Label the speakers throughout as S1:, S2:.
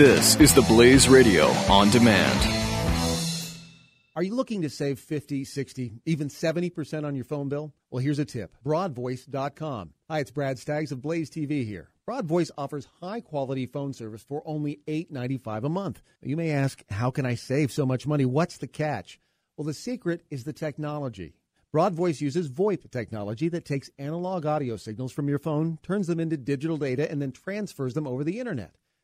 S1: This is the Blaze Radio on demand.
S2: Are you looking to save 50, 60, even 70% on your phone bill? Well, here's a tip broadvoice.com. Hi, it's Brad Staggs of Blaze TV here. Broadvoice offers high quality phone service for only $8.95 a month. You may ask, how can I save so much money? What's the catch? Well, the secret is the technology. Broadvoice uses VoIP technology that takes analog audio signals from your phone, turns them into digital data, and then transfers them over the internet.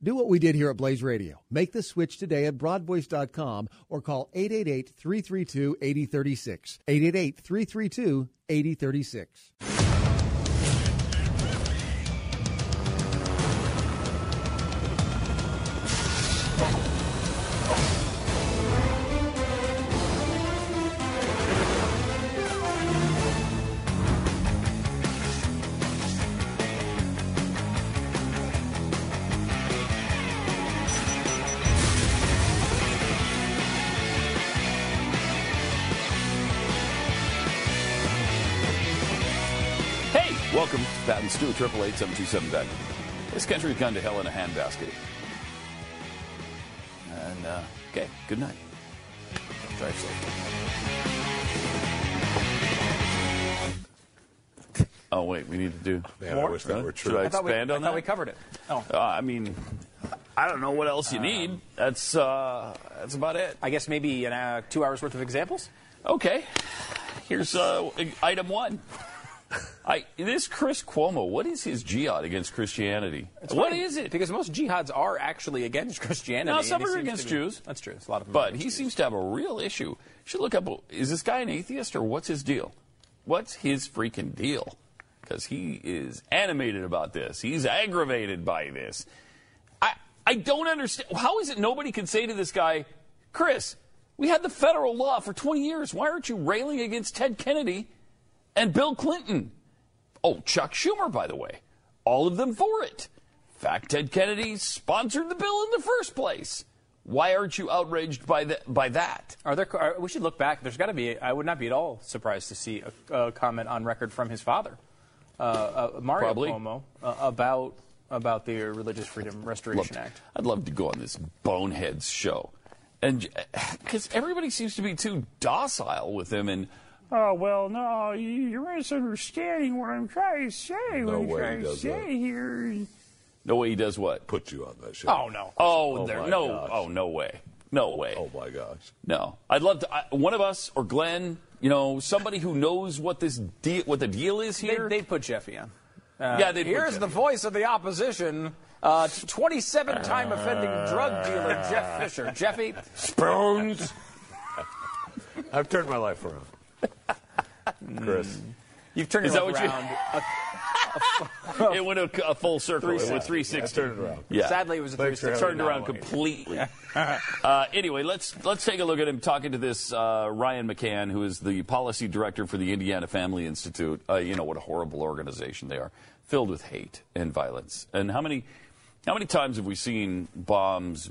S2: Do what we did here at Blaze Radio. Make the switch today at broadvoice.com or call 888 332 8036. 888 332 8036.
S3: 727 back. This country's gone to hell in a handbasket. And, uh, okay, good night. Drive safe. Oh, wait, we need to do.
S4: Man, More? I wish that were true.
S3: Should I,
S5: I
S3: expand
S5: we,
S3: on
S5: I
S3: that?
S5: we covered it. Oh.
S3: Uh, I mean, I don't know what else you um, need. That's, uh, that's about it.
S5: I guess maybe an, uh, two hours worth of examples?
S3: Okay. Here's uh, item one. I, this Chris Cuomo, what is his jihad against Christianity? What
S5: funny,
S3: is it?
S5: Because most jihads are actually against Christianity.
S3: No, some are against
S5: be-
S3: Jews.
S5: That's true. It's a lot of
S3: But he
S5: Jews.
S3: seems to have a real issue. You should look up. Is this guy an atheist or what's his deal? What's his freaking deal? Because he is animated about this. He's aggravated by this. I I don't understand. How is it nobody can say to this guy, Chris? We had the federal law for 20 years. Why aren't you railing against Ted Kennedy and Bill Clinton? Oh, Chuck Schumer, by the way. All of them for it. In fact, Ted Kennedy sponsored the bill in the first place. Why aren't you outraged by, the, by that?
S5: Are there? Are, we should look back. There's got to be. I would not be at all surprised to see a, a comment on record from his father, uh, uh, Mario
S3: Probably.
S5: Cuomo, uh, about about the Religious Freedom Restoration Act.
S3: I'd love to go on this boneheads show, and because everybody seems to be too docile with him, and oh well, no, you're misunderstanding what I'm trying to say.
S4: No way he does that.
S3: here. No way he does what?
S4: Put you on that show.
S5: Oh no.
S3: Oh,
S4: Oh,
S3: there,
S4: my
S3: no,
S4: gosh.
S3: oh no way, no way.
S4: Oh my gosh.
S3: No, I'd love to. I, one of us or Glenn, you know, somebody who knows what this deal, what the deal is
S5: They,
S3: here.
S5: they'd put Jeffy on. Uh,
S3: Yeah, they'd put
S5: Here's
S3: Jeffy.
S5: the voice of the opposition. Uh, 27-time offending drug dealer Jeff Fisher. Jeffy,
S4: Spoons. I've turned my life around. Chris.
S5: you've turned
S3: Is
S5: your
S3: that
S5: life
S3: what you-
S5: around.
S3: it went a, a full circle. It went 360.
S4: I turned it around.
S3: Yeah.
S5: Sadly, it was a
S4: Thanks for
S5: 360.
S3: turned around completely. uh, anyway, let's let's take a look at him talking to this uh, Ryan McCann, who is the policy director for the Indiana Family Institute. Uh, you know what a horrible organization they are, filled with hate and violence. And how many how many times have we seen bombs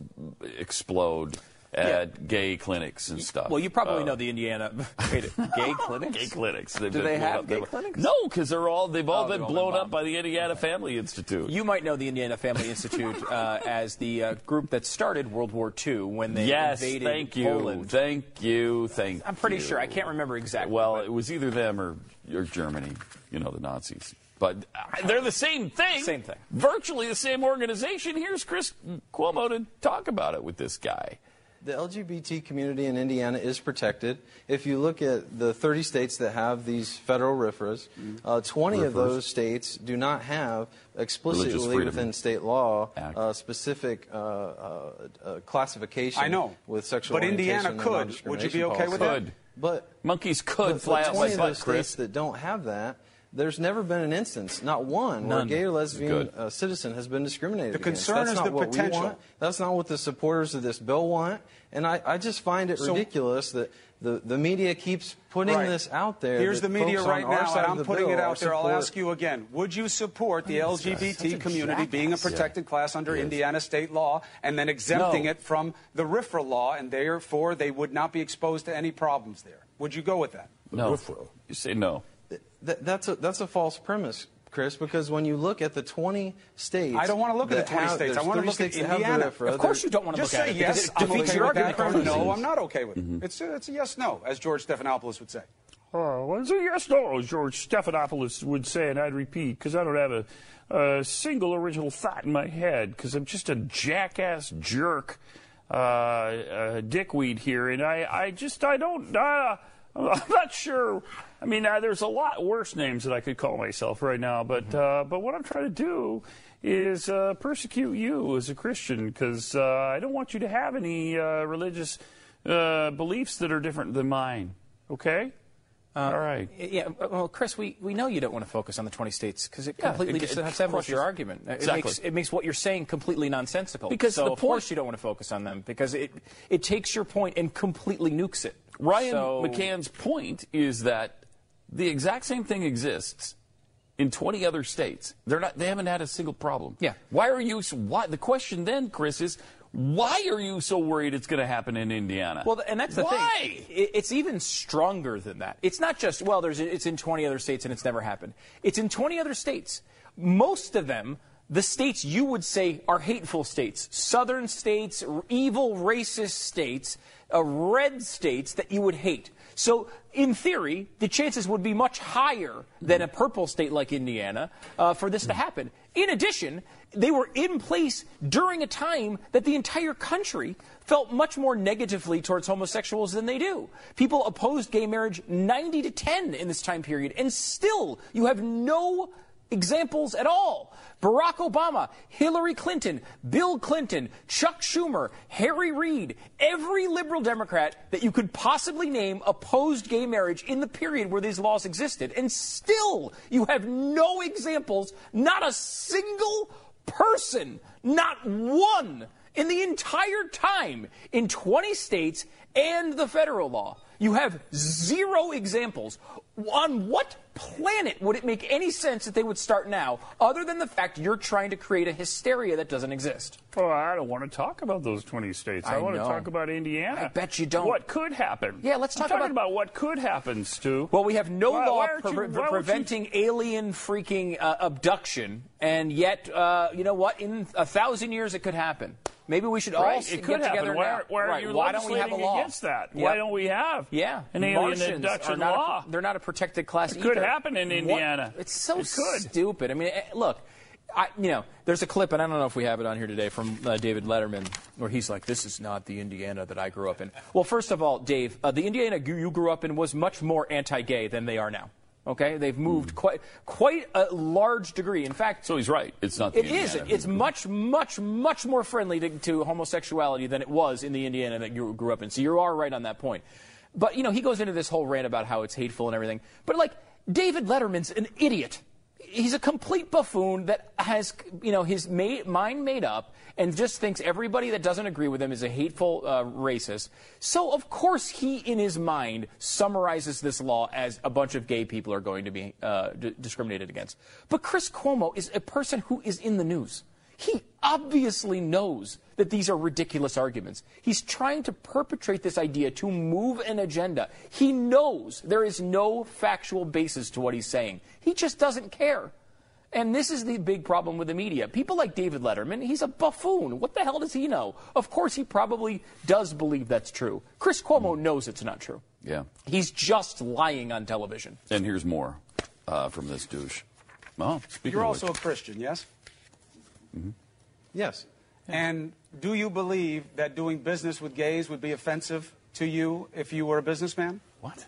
S3: explode at gay clinics and stuff?
S5: Well, you probably
S3: Uh,
S5: know the Indiana wait, gay clinics.
S3: Gay clinics. They've
S5: Do they have
S3: up.
S5: gay
S3: They
S5: clinics?
S3: No, because they're all they've all
S5: Oh,
S3: been blown up by the Indiana Family Institute.
S5: You might know the Indiana Family Institute uh, as the uh, group that started World War II when they invaded.
S3: yes,
S5: invaded
S3: thank you,
S5: Poland.
S3: thank you, thank.
S5: I'm pretty
S3: you.
S5: sure. I can't remember exactly.
S3: Well,
S5: but-
S3: it was either them or, or Germany, you know, the Nazis. But uh, they're the same thing.
S5: Same thing.
S3: Virtually the same organization. Here's Chris Cuomo to talk about it with this guy.
S6: The LGBT community in Indiana is protected. If you look at the 30 states that have these federal RFRAs, uh, 20 of those states do not have explicitly
S3: freedom
S6: within state law
S3: Act.
S6: uh, specific uh, uh, uh, classification
S7: I know.
S6: with sexual
S7: But Indiana
S6: orientation and
S7: could. Would you be okay with that?
S3: Could.
S6: But
S3: Monkeys could
S6: but
S3: fly
S6: for
S3: out
S6: 20
S3: my
S6: of
S3: butt,
S6: those
S3: Chris.
S6: states that don't have that, there's never been an instance, not one, where a gay or lesbian uh, citizen has been discriminated
S7: The
S6: against.
S7: concern
S6: That's
S7: is
S6: not
S7: the
S6: what
S7: potential.
S6: We want. That's not what the supporters of this bill want. And I, I just find it
S7: So-
S6: ridiculous that the, the media keeps putting
S7: Right.
S6: this out there.
S7: Here's the media right now,
S6: side
S7: and I'm putting
S6: bill
S7: it out there. I'll ask you again. Would you support the LGBT community being a protected class under
S3: Yes.
S7: Indiana state law and then exempting
S3: No.
S7: it from the RFRA law, and therefore they would not be exposed to any problems there? Would you go with that?
S3: No.
S4: Peripheral.
S3: You say no.
S6: Th- that's a that's a false premise, Chris. Because when you look at the 20 states,
S7: I don't want to look at the 20
S6: have-
S7: states. I want to look at
S6: states have
S7: Indiana.
S6: RFRA,
S5: Of course you don't want to
S7: Just
S5: look at
S7: say
S5: it because
S7: yes,
S5: it
S7: I'm
S5: defeats
S7: okay
S5: your
S7: with that,
S5: argument
S7: no, I'm not okay with it. It's, a, it's a yes, no, as George Stephanopoulos would say.
S8: Oh, well, it's a yes, no, as George Stephanopoulos would say, and I'd repeat, because I don't have a, a single original thought in my head, because I'm just a jackass jerk, uh, uh, dickweed here, and I, I just, I don't, uh, I'm not sure. I mean, uh, there's a lot worse names that I could call myself right now, but, uh, but what I'm trying to do is uh, persecute you as a Christian, because uh, I don't want you to have any uh, religious uh, beliefs that are different than mine. Okay? All right.
S5: Yeah, well, Chris, we, we know you don't want to focus on the 20 states because it
S3: Yeah,
S5: completely
S3: it- it
S5: disassembles your argument. It
S3: Exactly.
S5: makes, it makes what you're saying completely nonsensical.
S3: Because
S5: so
S3: the
S5: of course you don't want to focus on them because it, it takes your point and completely nukes it.
S3: Ryan
S5: So-
S3: McCann's point is that the exact same thing exists in 20 other states. They're not. They haven't had a single problem.
S5: Yeah.
S3: Why are you? Why? The question then, Chris, is why are you so worried it's going to happen in Indiana?
S5: Well, and that's the
S3: why?
S5: thing. It- It's even stronger than that. It's not just well, there's it's in 20 other states and it's never happened. It's in 20 other states. Most of them, the states you would say are hateful states, southern states, evil racist states, uh, red states that you would hate. So, in theory, the chances would be much higher than a purple state like Indiana uh, for this to happen. In addition, they were in place during a time that the entire country felt much more negatively towards homosexuals than they do. People opposed gay marriage 90 to 10 in this time period, and still you have no examples at all. Barack Obama, Hillary Clinton, Bill Clinton, Chuck Schumer, Harry Reid, every liberal Democrat that you could possibly name opposed gay marriage in the period where these laws existed. And still, you have no examples, not a single person, not one in the entire time in 20 states and the federal law. You have zero examples. On what planet would it make any sense that they would start now, other than the fact you're trying to create a hysteria that doesn't exist?
S8: Well, I don't want to talk about those 20 states. I,
S5: I
S8: want to talk about Indiana.
S5: I bet you don't.
S8: What could happen?
S5: Yeah, let's
S8: I'm
S5: talk about-
S8: about what could happen, Stu.
S5: Well, we have no
S8: Why-
S5: law
S8: why
S5: pre-
S8: you-
S5: pre-
S8: why you-
S5: preventing alien freaking uh, abduction, and yet, uh, you know what? In a thousand years, it could happen. Maybe we should all
S3: Right,
S5: s-
S3: it
S5: get
S3: could happen.
S5: together
S8: Why,
S5: now.
S8: aren't- why are
S5: right. Why don't we have a law
S8: against that?
S5: Yep.
S8: Why don't we have
S5: Yeah,
S8: an alien
S5: Martians
S8: abduction
S5: are not a-
S8: law?
S5: they're not a protected class.
S8: It could happen in
S5: What-
S8: Indiana.
S5: It's so
S8: It
S5: stupid. I mean, eh, look, I, you know, there's a clip, and I don't know if we have it on here today from uh, David Letterman, where he's like, "This is not the Indiana that I grew up in." Well, first of all, Dave, uh, the Indiana you grew up in was much more anti-gay than they are now. Okay, they've moved hmm. quite quite a large degree. In fact,
S3: so he's right. It's not. The
S5: it is. It's much, much, much more friendly to, to homosexuality than it was in the Indiana that you grew up in. So you are right on that point. But you know, he goes into this whole rant about how it's hateful and everything. But like, David Letterman's an idiot. He's a complete buffoon that has, you know, his ma- mind made up and just thinks everybody that doesn't agree with him is a hateful uh, racist. So of course he, in his mind, summarizes this law as a bunch of gay people are going to be uh, d- discriminated against. But Chris Cuomo is a person who is in the news. He obviously knows that these are ridiculous arguments. He's trying to perpetrate this idea to move an agenda. He knows there is no factual basis to what he's saying. He just doesn't care. And this is the big problem with the media. People like David Letterman, he's a buffoon. What the hell does he know? Of course, he probably does believe that's true. Chris Cuomo knows it's not true.
S3: Yeah.
S5: He's just lying on television.
S3: And here's more uh, from this douche. Well, speaking
S7: You're
S3: of
S7: also a Christian, yes?
S6: Yes.
S7: And do you believe that doing business with gays would be offensive to you if you were a businessman?
S3: what?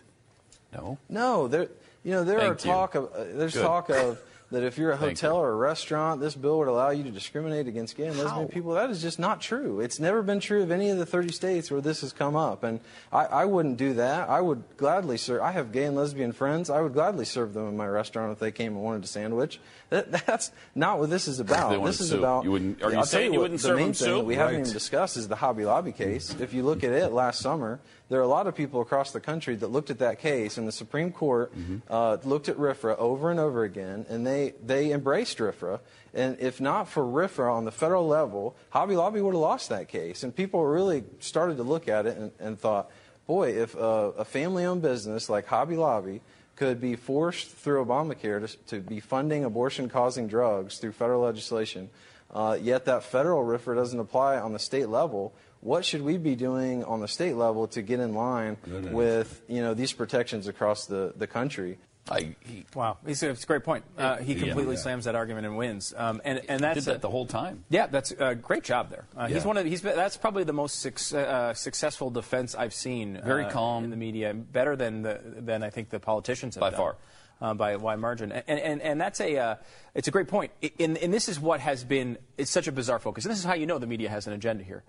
S3: No.
S6: No, there. You know, there
S3: Thank
S6: are
S3: you.
S6: talk of uh, there's
S3: Good.
S6: talk of that if you're a
S3: Thank
S6: hotel
S3: you.
S6: or a restaurant, this bill would allow you to discriminate against gay and lesbian people. That is just not true. It's never been true of any of the 30 states where this has come up. And I, I wouldn't do that. I would gladly serve. I have gay and lesbian friends. I would gladly serve them in my restaurant if they came and wanted a sandwich. That, that's not what this is about. This is
S3: soup.
S6: about.
S3: You wouldn't- are you
S6: I'll
S3: saying you
S6: what,
S3: wouldn't
S6: the
S3: serve
S6: main
S3: them
S6: thing that we haven't even discussed is the Hobby Lobby case. If you look at it last summer, there are a lot of people across the country that looked at that case, and the Supreme Court
S3: Mm-hmm.
S6: uh, looked at RFRA over and over again, and they, they embraced RFRA. And if not for RFRA on the federal level, Hobby Lobby would have lost that case. And people really started to look at it and, and thought, boy, if uh, a family owned business like Hobby Lobby could be forced through Obamacare to, to be funding abortion causing drugs through federal legislation, uh, yet that federal RFRA doesn't apply on the state level. What should we be doing on the state level to get in line with you know these protections across the, the country?
S3: I, he
S5: Wow, it's a, it's a great point. Uh, he completely
S3: Yeah.
S5: slams that argument and wins. Um, and and that's
S3: did that the whole time.
S5: Yeah, that's a great job there. Uh, He's one of he's that's probably the most suc- uh, successful defense I've seen.
S3: Very
S5: uh,
S3: calm.
S5: in the media, better than the than I think the politicians have
S3: By
S5: done.
S3: far.
S5: Uh, by a wide margin, and and, and that's a uh, it's a great point. And, and this is what has been it's such a bizarre focus. And this is how you know the media has an agenda here.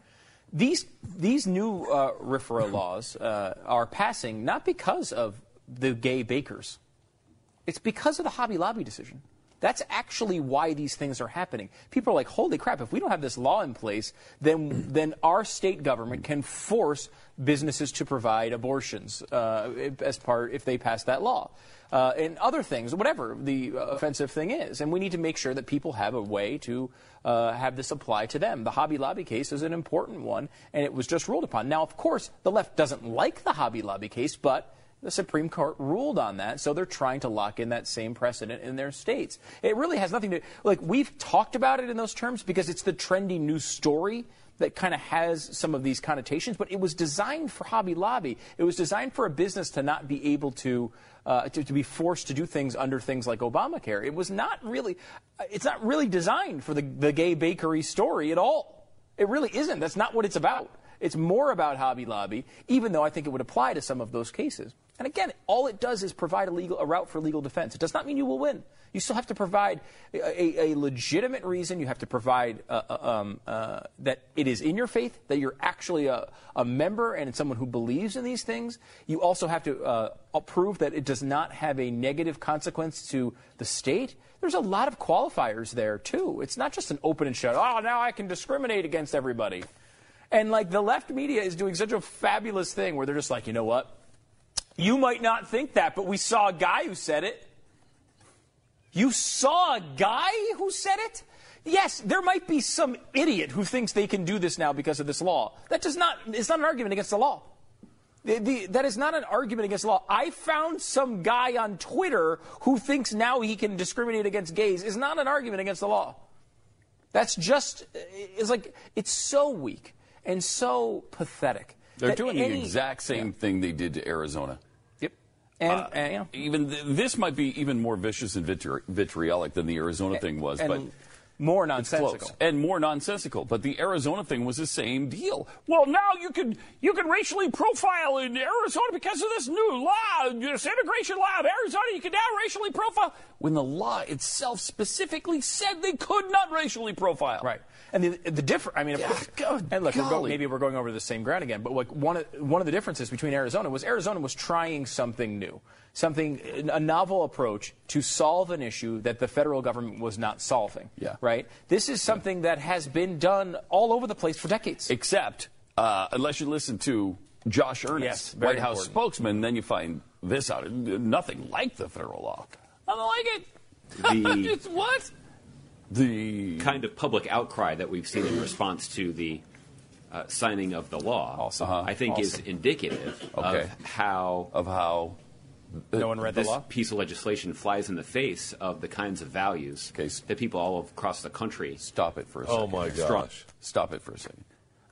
S5: These these new uh, RFRA laws uh, are passing not because of the gay bakers. It's because of the Hobby Lobby decision. That's actually why these things are happening. People are like, holy crap, if we don't have this law in place, then, then our state government can force businesses to provide abortions uh, as part if they pass that law. Uh, and other things, whatever the uh, offensive thing is. And we need to make sure that people have a way to uh, have this apply to them. The Hobby Lobby case is an important one, and it was just ruled upon. Now, of course, the left doesn't like the Hobby Lobby case, but the Supreme Court ruled on that, so they're trying to lock in that same precedent in their states. It really has nothing to like we've talked about it in those terms because it's the trendy news story that kind of has some of these connotations, but it was designed for Hobby Lobby. It was designed for a business to not be able to, uh, to, to be forced to do things under things like Obamacare. It was not really, it's not really designed for the, the gay bakery story at all. It really isn't. That's not what it's about. It's more about Hobby Lobby, even though I think it would apply to some of those cases. And again, all it does is provide a, legal, a route for legal defense. It does not mean you will win. You still have to provide a, a, a legitimate reason. You have to provide uh, uh, um, uh, that it is in your faith, that you're actually a, a member and someone who believes in these things. You also have to uh, prove that it does not have a negative consequence to the state. There's a lot of qualifiers there, too. It's not just an open and shut, oh, now I can discriminate against everybody. And like the left media is doing such a fabulous thing where they're just like, you know what? You might not think that, but we saw a guy who said it. You saw a guy who said it? Yes, there might be some idiot who thinks they can do this now because of this law. That does not, it's not an argument against the law. The, the, that is not an argument against the law. I found some guy on Twitter who thinks now he can discriminate against gays is not an argument against the law. That's just, it's like, it's so weak and so pathetic.
S3: They're doing
S5: any-
S3: the exact same thing they did to Arizona.
S5: Yep. And,
S3: Uh,
S5: and, know,
S3: even th- this might be even more vicious and vitri- vitriolic than the Arizona thing was,
S5: and
S3: but
S5: more nonsensical.
S3: and more nonsensical. But the Arizona thing was the same deal.
S8: Well, now you can you can racially profile in Arizona because of this new law, this integration law of Arizona. You can now racially profile.
S3: When the law itself specifically said they could not racially profile.
S5: Right. And the, the difference, I mean,
S3: Yeah, good
S5: and look, we're go, maybe we're going over the same ground again, but like one of, one of the differences between Arizona was Arizona was trying something new, something, a novel approach to solve an issue that the federal government was not solving.
S3: Yeah.
S5: Right? This is something that has been done all over the place for decades.
S3: Except, uh, unless you listen to Josh Earnest,
S5: Yes, very
S3: White House
S5: important.
S3: spokesman, then you find this out. Nothing like the federal law. I don't like it.
S9: The-
S3: It's what? The
S9: kind of public outcry that we've seen in response to the uh, signing of the law,
S5: Awesome.
S3: Uh-huh.
S9: I think is indicative
S3: Okay.
S9: of how
S3: of how
S5: no one read the
S9: this
S5: law?
S9: piece of legislation flies in the face of the kinds of values
S3: Okay,
S9: that people all across the country
S3: stop it for a second.
S4: Oh
S3: second.
S4: my
S9: Strong.
S4: gosh.
S3: Stop it for a second.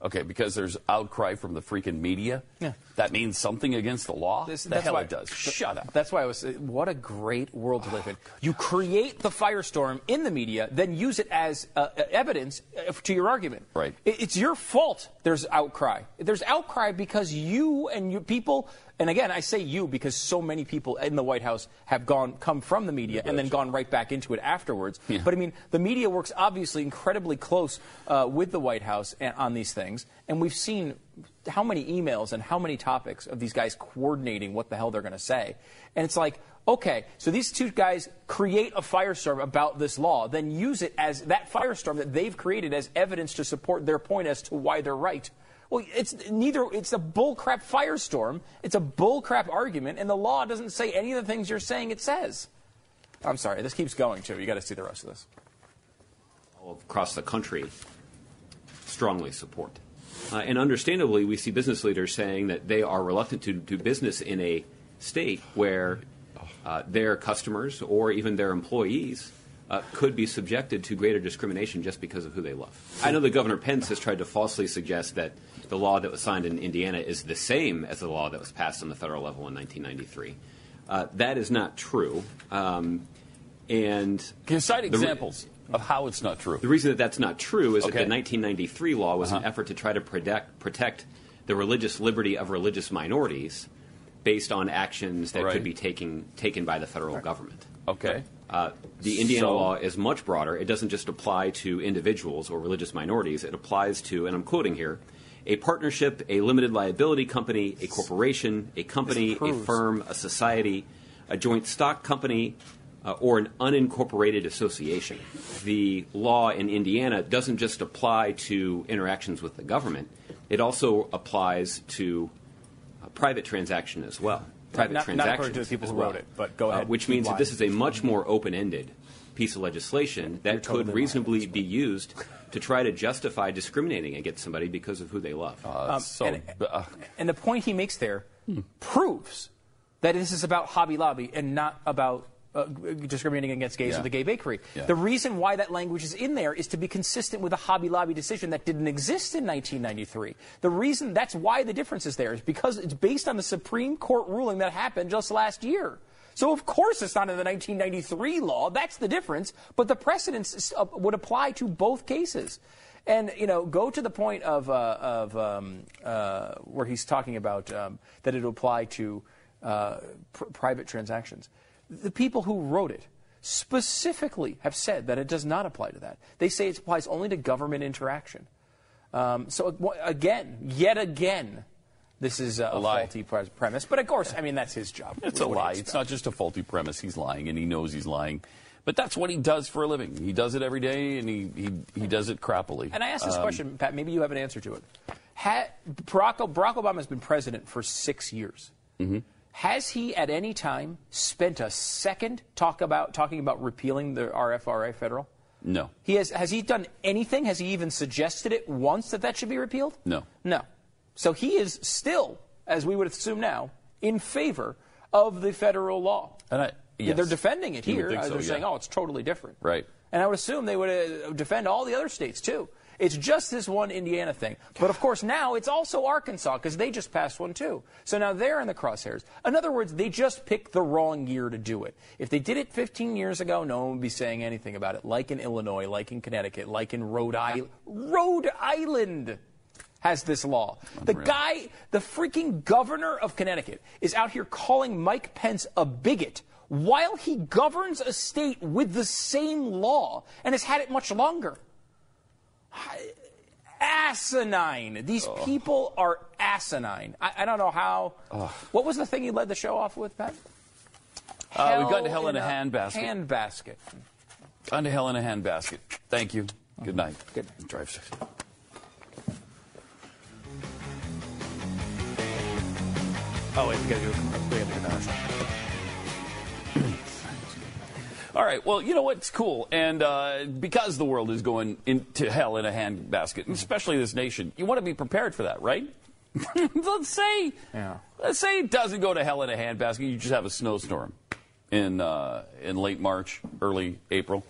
S3: Okay, because there's outcry from the freaking media.
S5: Yeah.
S3: That means something against the law.
S5: This-
S3: the
S5: that's
S3: hell
S5: why-
S3: it does. Shut up.
S5: That's why I was. What a great world to live in. You create the firestorm in the media, then use it as uh, evidence uh, to your argument.
S3: Right.
S5: It- It's your fault. There's outcry. There's outcry because you and your people. And again, I say you because so many people in the White House have gone come from the media and then gone right back into it afterwards.
S3: Yeah.
S5: But I mean, the media works obviously incredibly close uh, with the White House and, on these things, and we've seen how many emails and how many topics of these guys coordinating what the hell they're going to say. And it's like, okay, so these two guys create a firestorm about this law, then use it as that firestorm that they've created as evidence to support their point as to why they're right. Well, it's neither. It's a bullcrap firestorm. It's a bullcrap argument, and the law doesn't say any of the things you're saying it says. I'm sorry. This keeps going too. You got to see the rest of this.
S9: all across the country strongly support. Uh, and understandably, we see business leaders saying that they are reluctant to do business in a state where uh, their customers or even their employees uh, could be subjected to greater discrimination just because of who they love. I know that Governor Pence has tried to falsely suggest that the law that was signed in Indiana is the same as the law that was passed on the federal level in 1993. Uh, that is not true. Um, and
S3: Can you cite
S9: the re-
S3: examples of how it's not true?
S9: the reason that that's not true is
S3: Okay.
S9: that the 1993 law was an
S3: Uh-huh.
S9: effort to try to protect, protect the religious liberty of religious minorities based on actions that
S3: Right.
S9: could be taken, taken by the federal government.
S3: Okay.
S9: Uh, the Indiana
S3: So-
S9: law is much broader. It doesn't just apply to individuals or religious minorities. It applies to, and I'm quoting here, a partnership, a limited liability company, a corporation, a company, a firm, a society, a joint stock company, uh, or an unincorporated association. The law in Indiana doesn't just apply to interactions with the government, it also applies to uh, private transaction as well. Private
S5: Not- not
S9: transactions.
S5: according to the people who
S9: well.
S5: wrote it, but go
S9: Uh,
S5: ahead.
S9: which
S5: Keep
S9: means that this is a much more open ended piece of legislation that could reasonably be used to try to justify discriminating against somebody because of who they love.
S3: Uh, so,
S5: and-
S3: uh,
S5: And the point he makes there proves that this is about Hobby Lobby and not about uh, discriminating against gays
S3: Yeah.
S5: or the gay bakery.
S3: Yeah.
S5: The reason why that language is in there is to be consistent with a Hobby Lobby decision that didn't exist in 1993. The reason that's why the difference is there is because it's based on the Supreme Court ruling that happened just last year. So of course it's not in the 1993 law. That's the difference. But the precedents uh, would apply to both cases. And you know, go to the point of, uh, of um, uh, where he's talking about um, that it apply to uh, pr- private transactions. The people who wrote it specifically have said that it does not apply to that. They say it applies only to government interaction. Um, so again, yet again, this is a, a faulty pre- premise. But of course, I mean that's his job.
S3: It's a lie. It's not just a faulty premise. He's lying, and he knows he's lying. But that's what he does for a living. He does it every day, and he, he, he does it crappily.
S5: And I asked this
S3: Um,
S5: question, Pat. Maybe you have an answer to it. Ha Barack, Barack Obama has been president for six years.
S3: Mm-hmm.
S5: Has he at any time spent a second talk about talking about repealing the RFRA federal?
S3: No.
S5: He has. Has he done anything? Has he even suggested it once that that should be repealed?
S3: No.
S5: No. So he is still, as we would assume now, in favor of the federal law.
S3: And I, yes.
S5: They're defending it
S3: You
S5: here. uh,
S3: so,
S5: They're
S3: yeah.
S5: saying, "Oh, it's totally different."
S3: Right.
S5: And I would assume they would uh, defend all the other states too. It's just this one Indiana thing. But of course, now it's also Arkansas because they just passed one too. So now they're in the crosshairs. In other words, they just picked the wrong year to do it. If they did it 15 years ago, no one would be saying anything about it. Like in Illinois, like in Connecticut, like in Rhode Island. Rhode Island has this law. The guy, the freaking governor of Connecticut, is out here calling Mike Pence a bigot while he governs a state with the same law and has had it much longer. Asinine. These people are asinine. I, I don't know how. What was the thing you led the show off with, Pat?
S3: Uh, we've gone to hell in a handbasket.
S5: Handbasket.
S3: On to hell in a handbasket. Thank you. Good night.
S5: Good.
S3: Drive safe.
S5: Oh, wait, we gotta do, we gotta do commercial.
S3: All right. Well, you know what's cool, and uh, because the world is going into hell in a handbasket, especially this nation, you want to be prepared for that, right? let's say,
S5: Yeah.
S3: let's say it doesn't go to hell in a handbasket. You just have a snowstorm in uh, in late March, early April,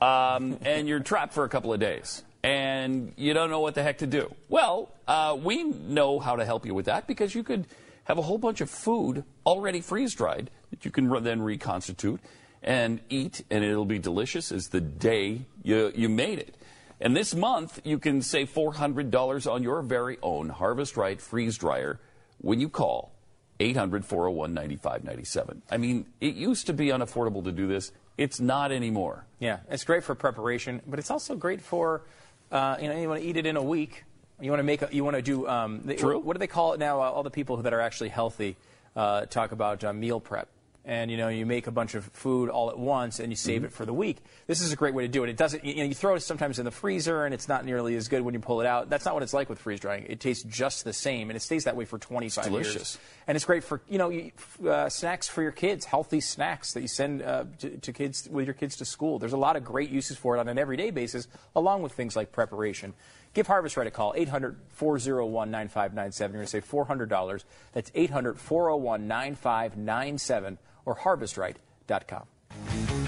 S3: um, and you're trapped for a couple of days. and you don't know what the heck to do. Well, uh, we know how to help you with that because you could have a whole bunch of food already freeze dried that you can then reconstitute and eat, and it'll be delicious as the day you, you made it. And this month, you can save $400 on your very own Harvest Right freeze dryer when you call 800 401 9597. I mean, it used to be unaffordable to do this. It's not anymore.
S5: Yeah, it's great for preparation, but it's also great for, uh, you know, you want to eat it in a week. You want to make, a, you want to do, um, the,
S3: True.
S5: what do they call it now? Uh, all the people that are actually healthy uh, talk about uh, meal prep. And you know, you make a bunch of food all at once, and you save it for the week. This is a great way to do it. It doesn't, you know, you throw it sometimes in the freezer, and it's not nearly as good when you pull it out. That's not what it's like with freeze drying. It tastes just the same, and it stays that way for 25 years.
S3: delicious.
S5: And it's great for you know you- uh, snacks for your kids, healthy snacks that you send uh, to, to kids with your kids to school. There's a lot of great uses for it on an everyday basis, along with things like preparation. Give Harvest Right a call, 800 401 9597. You're going to save $400. That's 800 401 9597 or harvestright.com.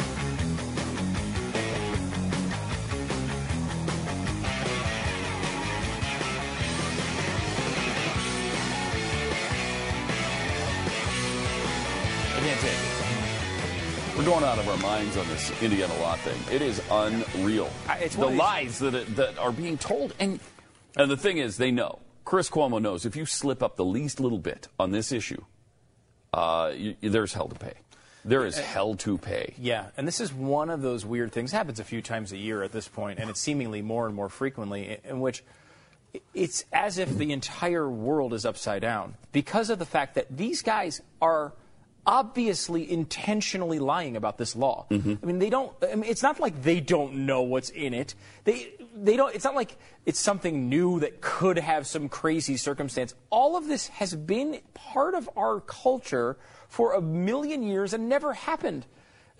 S3: We're going out of our minds on this Indiana law thing. It is unreal.
S5: It's
S3: the
S5: one of these-
S3: lies that, that are being told. And, and the thing is, they know. Chris Cuomo knows if you slip up the least little bit on this issue, uh, you, there's hell to pay. There is hell to pay.
S5: Yeah, and this is one of those weird things. It happens a few times a year at this point, and it's seemingly more and more frequently, in which it's as if the entire world is upside down because of the fact that these guys are obviously intentionally lying about this law. I mean, they don't. I mean, it's not like they don't know what's in it. They they don't. It's not like it's something new that could have some crazy circumstance. All of this has been part of our culture for a million years and never happened.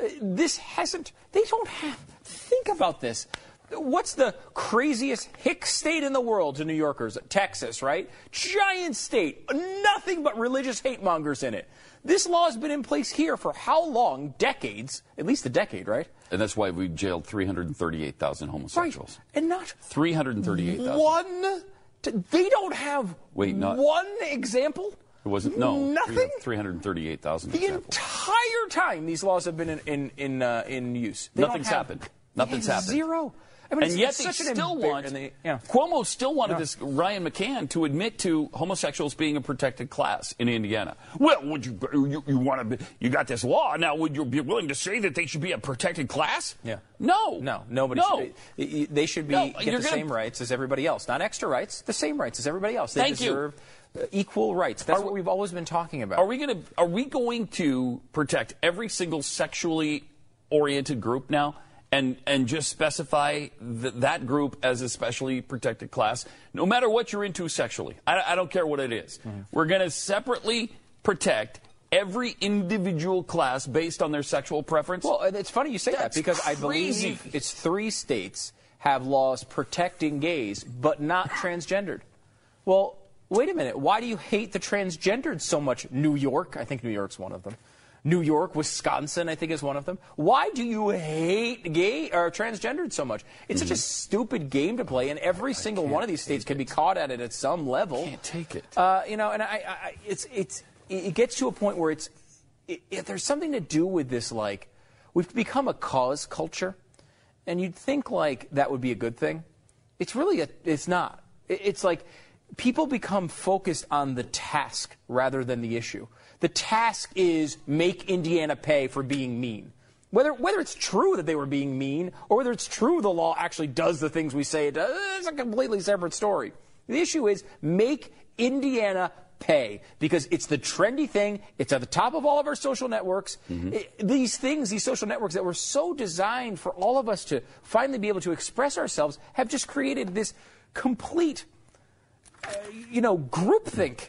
S5: Uh, This hasn't. They don't have. Think about this. What's the craziest hick state in the world to New Yorkers? Texas, right? Giant state. Nothing but religious hate mongers in it. This law has been in place here for how long? Decades. At least a decade, right?
S3: And that's why we jailed 338,000 homosexuals.
S5: And not
S3: 338,000.
S5: one. t- They don't have
S3: Wait, not-
S5: one example.
S3: It wasn't, no.
S5: Nothing?
S3: 338,000
S5: The
S3: examples.
S5: entire time these laws have been in in in, uh, in use, They
S3: Nothing's happened. Nothing's happened.
S5: Zero. I mean,
S3: and yet they still want
S5: they- yeah.
S3: Cuomo still wanted
S5: Yeah.
S3: this Ryan McCann to admit to homosexuals being a protected class in Indiana. Well, would you you, you want to you got this law now? Would you be willing to say that they should be a protected class?
S5: Yeah.
S3: No.
S5: No, nobody
S3: No.
S5: should. They should be
S3: No,
S5: get the
S3: gonna-
S5: same rights as everybody else. Not extra rights, the same rights as everybody else. They
S3: Thank you.
S5: deserve uh, equal rights. That's
S3: Are-
S5: what we've always been talking about.
S3: Are we going to are we going to protect every single sexually oriented group now? And, and just specify th- that group as a specially protected class, no matter what you're into sexually. I, I don't care what it is.
S5: Mm-hmm.
S3: We're going to separately protect every individual class based on their sexual preference.
S5: Well, it's funny you say that
S3: That's
S5: because I believe it's three states have laws protecting gays but not transgendered. Well, wait a minute. Why do you hate the transgendered so much? New York, I think New York's one of them. New York, Wisconsin, I think is one of them. Why do you hate gay or transgendered so much? It's
S3: Mm-hmm.
S5: such a stupid game to play, and every single one of these states can be caught at it at some level.
S3: Can't take it.
S5: Uh, you know, and I, I, I- it's it's it gets to a point where it's it, it, there's something to do with this like we've become a cause culture, and you'd think like that would be a good thing. It's really a, it's not. It, it's like people become focused on the task rather than the issue. The task is make Indiana pay for being mean. Whether, whether it's true that they were being mean or whether it's true the law actually does the things we say it does, it's a completely separate story. The issue is make Indiana pay because it's the trendy thing. It's at the top of all of our social networks. It- these things, these social networks that were so designed for all of us to finally be able to express ourselves have just created this complete, uh, you know, groupthink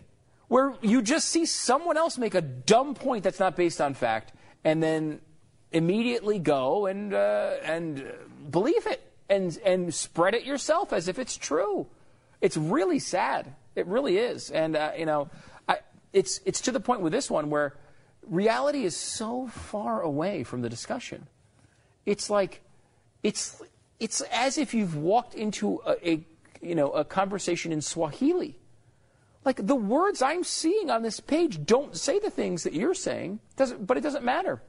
S5: where you just see someone else make a dumb point that's not based on fact and then immediately go and uh, and believe it and and spread it yourself as if it's true. It's really sad. It really is. And uh, you know, I, it's it's to the point with this one where reality is so far away from the discussion. It's like it's it's as if you've walked into a, a you know a conversation in Swahili. Like the words I'm seeing on this page don't say the things that you're saying, doesn't, but it doesn't matter.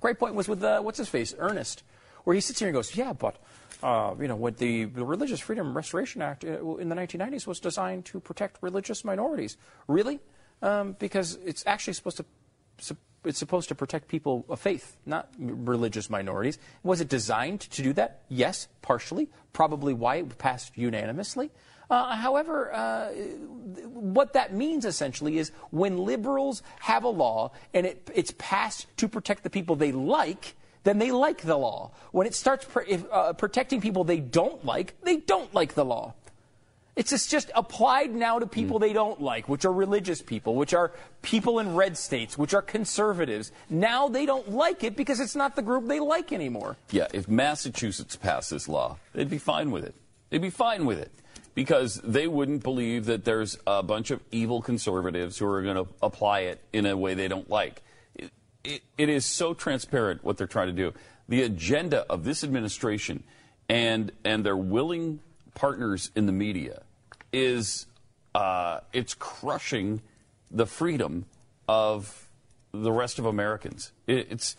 S5: Great point was with uh, what's his face, Earnest, where he sits here and goes, "Yeah, but uh, you know, what the, the Religious Freedom Restoration Act uh, in the 1990s was designed to protect religious minorities. Really? Um, because it's actually supposed to it's supposed to protect people of faith, not religious minorities. Was it designed to do that? Yes, partially. Probably why it passed unanimously. Uh, however, uh, what that means essentially is when liberals have a law and it, it's passed to protect the people they like, then they like the law. When it starts if, uh, protecting people they don't like, they don't like the law. It's just, just applied now to people mm. they don't like, which are religious people, which are people in red states, which are conservatives. Now they don't like it because it's not the group they like anymore.
S3: Yeah, if Massachusetts passed this law, they'd be fine with it. They'd be fine with it because they wouldn't believe that there's a bunch of evil conservatives who are going to apply it in a way they don't like. It, it, it is so transparent what they're trying to do. The agenda of this administration and and their willing partners in the media is uh, it's crushing the freedom of the rest of Americans. It, it's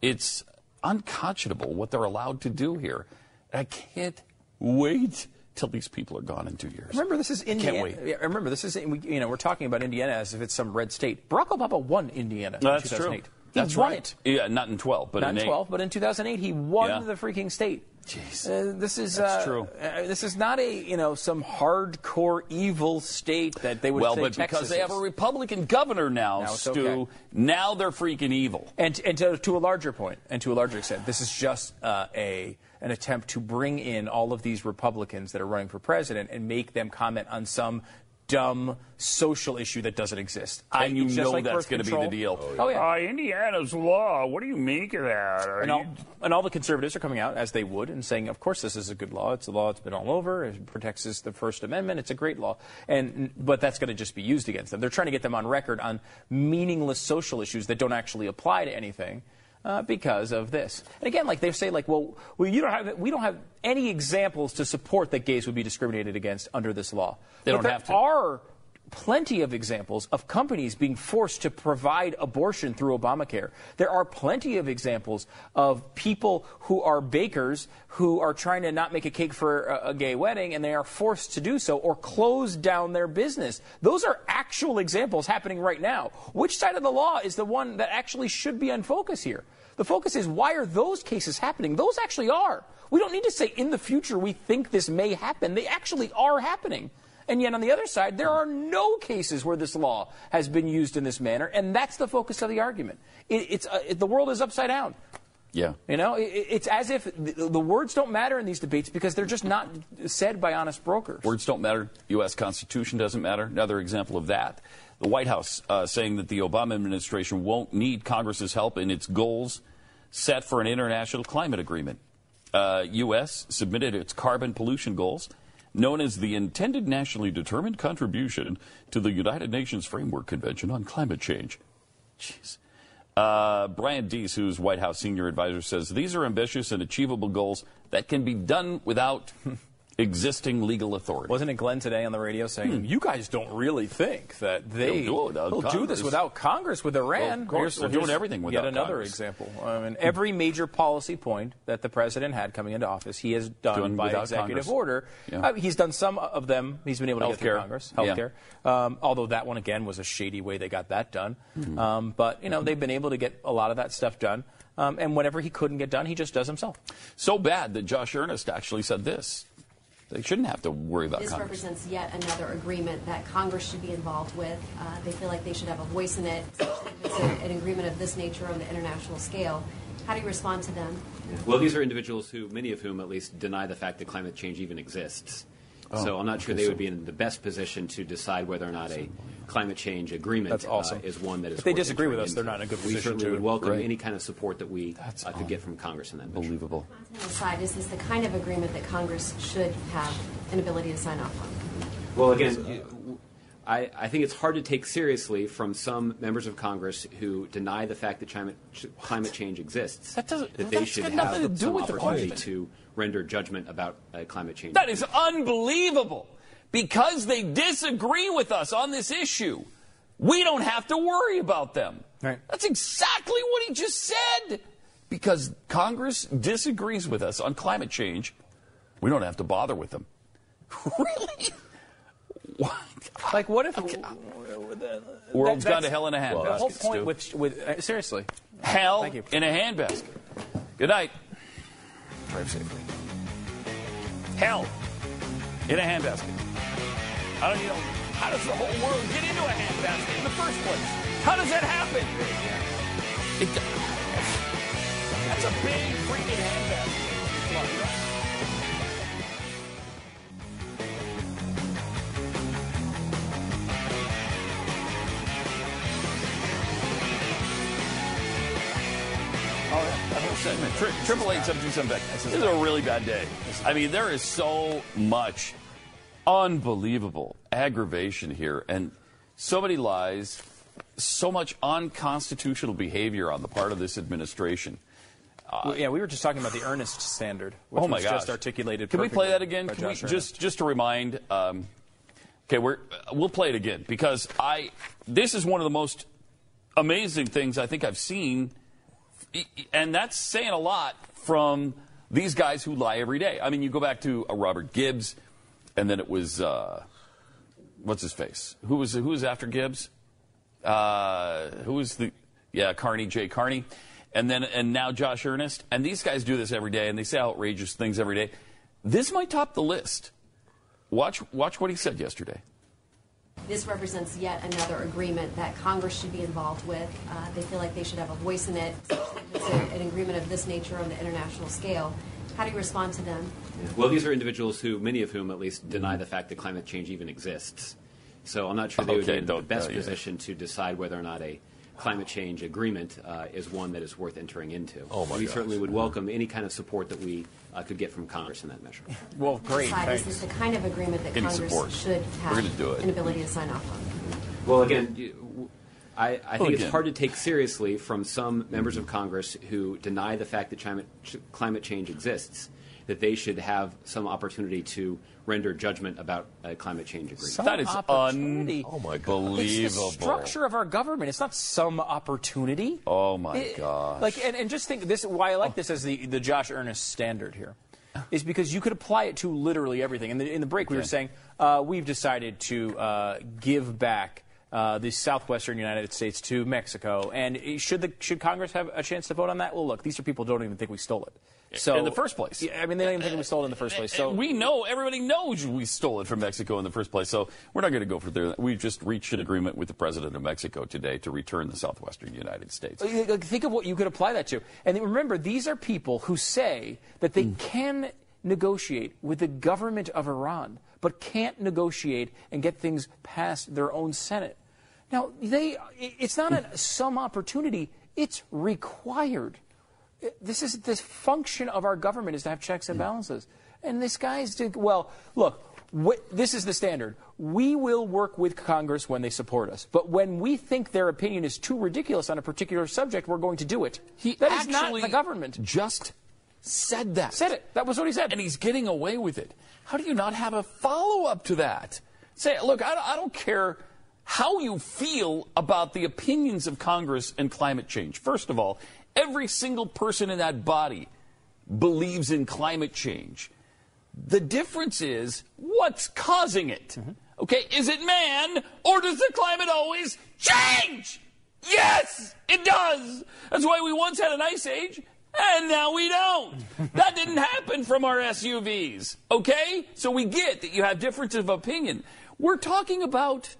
S3: it's unconscionable what they're allowed to do here. I can't wait till these people are gone in two years.
S5: Remember, this is Indiana. Can't Yeah, remember, this is you know we're talking about Indiana as if it's some red state. Barack Obama won Indiana.
S3: No,
S5: that's
S3: true.
S5: He
S3: that's right.
S5: it.
S3: Yeah, not in 12, but
S5: not
S3: in,
S5: in 12, but in 2008 he won
S3: yeah.
S5: the freaking state.
S3: Jeez.
S5: Uh, this is
S3: That's
S5: uh,
S3: true.
S5: Uh, this is not a you know some hardcore evil state that they would
S3: well,
S5: say
S3: but
S5: Texas
S3: because they have a Republican governor now,
S5: Now
S3: Stu,
S5: okay.
S3: now they're freaking evil.
S5: And and to, to a larger point, and to a larger extent, this is just uh, a an attempt to bring in all of these Republicans that are running for president and make them comment on some dumb social issue that doesn't exist.
S3: And you know
S5: like
S3: that's going to be the
S5: control.
S3: deal.
S5: Oh yeah.
S8: Uh, Indiana's law. What do you make of that? Are
S5: And all,
S8: you-
S5: and all the conservatives are coming out, as they would, and saying, of course, this is a good law. It's a law that's been all over. It protects us, the First Amendment. It's a great law. And, but that's going to just be used against them. They're trying to get them on record on meaningless social issues that don't actually apply to anything. Uh, because of this, and again, like they say, like, well, well, you don't have, we don't have any examples to support that gays would be discriminated against under this law.
S3: They
S5: but
S3: don't have to.
S5: are plenty of examples of companies being forced to provide abortion through Obamacare. There are plenty of examples of people who are bakers who are trying to not make a cake for a, a gay wedding and they are forced to do so or close down their business. Those are actual examples happening right now. Which side of the law is the one that actually should be on focus here? The focus is why are those cases happening? Those actually are. We don't need to say in the future we think this may happen. They actually are happening. And yet, on the other side, there are no cases where this law has been used in this manner, and that's the focus of the argument. It, it's uh, it, the world is upside down.
S3: Yeah.
S5: You know, it, it's as if the, the words don't matter in these debates because they're just not said by honest brokers.
S3: Words don't matter. U.S. Constitution doesn't matter. Another example of that. The White House uh, saying that the Obama administration won't need Congress's help in its goals set for an international climate agreement. Uh, U.S. submitted its carbon pollution goals, known as the Intended Nationally Determined Contribution to the United Nations Framework Convention on Climate Change. Jeez. Uh, Brian Deese, who's White House senior advisor, says these are ambitious and achievable goals that can be done without existing legal authority.
S5: Wasn't it Glenn today on the radio saying, "You guys don't really think that they
S3: They'll do
S5: will do this without Congress with Iran?"
S3: Well, of course, they're doing everything
S5: Yet
S3: without
S5: another
S3: Congress.
S5: example. I mean, every major policy point that the president had coming into office, he has done
S3: Doing
S5: by executive
S3: Congress.
S5: order.
S3: Yeah.
S5: Uh, he's done some of them. He's been able to get through
S3: Healthcare.
S5: Congress.
S3: Yeah.
S5: Healthcare. Um, although that one again was a shady way they got that done.
S3: Mm-hmm.
S5: Um, but you know they've been able to get a lot of that stuff done. Um, and whatever he couldn't get done, he just does himself.
S3: So bad that Josh Earnest actually said this. They shouldn't have to worry about
S10: This
S3: Congress.
S10: represents yet another agreement that Congress should be involved with. Uh, they feel like they should have a voice in it, especially if it's a, an agreement of this nature on the international scale. How do you respond to them?
S9: Well, these are individuals who, many of whom at least, deny the fact that climate change even exists.
S5: Oh,
S9: so I'm not sure they would be in the best position to decide whether or not a climate change agreement
S5: That's awesome.
S9: uh, is one that is.
S5: If they disagree with
S9: entering
S5: us, they're not in a good position.
S9: We certainly
S5: to-
S9: would welcome
S3: Right.
S9: any kind of support that we uh, could get from Congress in that. venture.
S3: Unbelievable.
S10: Aside, is this the kind of agreement that Congress should have an ability to sign off on?
S9: Well, again, I, I think it's hard to take seriously from some members of Congress who deny the fact that climate, climate change exists.
S3: That doesn't-
S9: That they should
S3: got nothing to
S9: have
S3: do
S9: some
S3: with the
S9: opportunity
S3: question.
S9: to render judgment about uh, climate change.
S3: That is unbelievable. Because they disagree with us on this issue, we don't have to worry about them.
S5: Right.
S3: That's exactly what he just said. Because Congress disagrees with us on climate change, we don't have to bother with them. really? What?
S5: Like, what if
S3: World's
S5: that-
S3: gone to hell in a handbasket.
S5: the whole
S3: Stu.
S5: point with, with uh, seriously,
S3: hell
S5: Thank you.
S3: in a handbasket. Good night. Drive safely. Hell in a handbasket. I don't you know. How does the whole world get into a handbasket in the first place? How does that happen? It, that's a big freaking handbasket. Segment. Triple eight seven two seven back. This is a really bad day. I mean, there is so much unbelievable aggravation here, and so many lies, so much unconstitutional behavior on the part of this administration.
S5: Well, yeah, we were just talking about the Earnest standard, which
S3: oh my
S5: was
S3: gosh!
S5: just articulated.
S3: Can we play that again? Can we, just just to remind. Um, okay, we're we'll play it again because I this is one of the most amazing things I think I've seen, and that's saying a lot from these guys who lie every day. I mean, you go back to uh, Robert Gibbs, and then it was uh, what's his face? Who was who was after Gibbs? Uh, who was the yeah Carney Jay Carney, and then and now Josh Earnest, and these guys do this every day, and they say outrageous things every day. This might top the list. Watch watch what he said yesterday.
S10: This represents yet another agreement that Congress should be involved with. Uh, they feel like they should have a voice in it. It's a, an agreement of this nature on the international scale. How do you respond to them?
S9: Well, these are individuals who, many of whom at least, deny the fact that climate change even exists. So I'm not sure they would be in the best
S3: uh, yeah.
S9: position to decide whether or not a climate change agreement uh, is one that is worth entering into.
S4: Oh, my
S9: we
S4: gosh.
S9: certainly would welcome any kind of support that we uh, could get from Congress in that measure.
S5: well, great.
S10: Decide, is this the kind of agreement that Congress
S3: support.
S10: should have
S3: We're do it.
S10: an ability to sign off on?
S9: Well, again, you- I, I think
S3: Well,
S9: it's hard to take seriously from some members of Congress who deny the fact that climate, climate change exists, that they should have some opportunity to render judgment about a climate change agreement.
S5: Some
S3: That is
S5: opportunity.
S4: Oh, my God.
S5: It's the structure of our government. It's not some opportunity.
S3: Oh my
S5: It-
S3: gosh!
S5: Like, and, and just think this. Why I like this as the the Josh Earnest standard here, is because you could apply it to literally everything. In the in the break, we were saying uh, we've decided to uh, give back. Uh, the southwestern United States to Mexico, and should the should Congress have a chance to vote on that? Well, look, these are people who don't even think we stole it. So
S3: In the first place.
S5: yeah, I mean, they don't even think we stole it in the first place. So
S3: we know everybody knows we stole it from Mexico in the first place. So we're not going to go for there. We've just reached an agreement with the president of Mexico today to return the southwestern United States.
S5: Think of what you could apply that to. And remember, these are people who say that they mm. can negotiate with the government of Iran, but can't negotiate and get things past their own Senate. Now, they, it's not a, mm. some opportunity, it's required. This is the function of our government is to have checks and hmm. balances. And this guy's doing, well, look, wh- this is the standard. We will work with Congress when they support us. But when we think their opinion is too ridiculous on a particular subject, we're going to do it.
S3: He
S5: that is not the government.
S3: Just said that.
S5: Said it. That was what he said.
S3: and he's getting away with it. How do you not have a follow up to that? Say, look, I, I don't care how you feel about the opinions of Congress and climate change. First of all, every single person in that body believes in climate change. The difference is what's causing it. Mm-hmm. Okay, is it man or does the climate always change? Yes, it does. That's why we once had an ice age and now we don't. that didn't happen from our SUVs. Okay? So we get that you have differences of opinion. We're talking about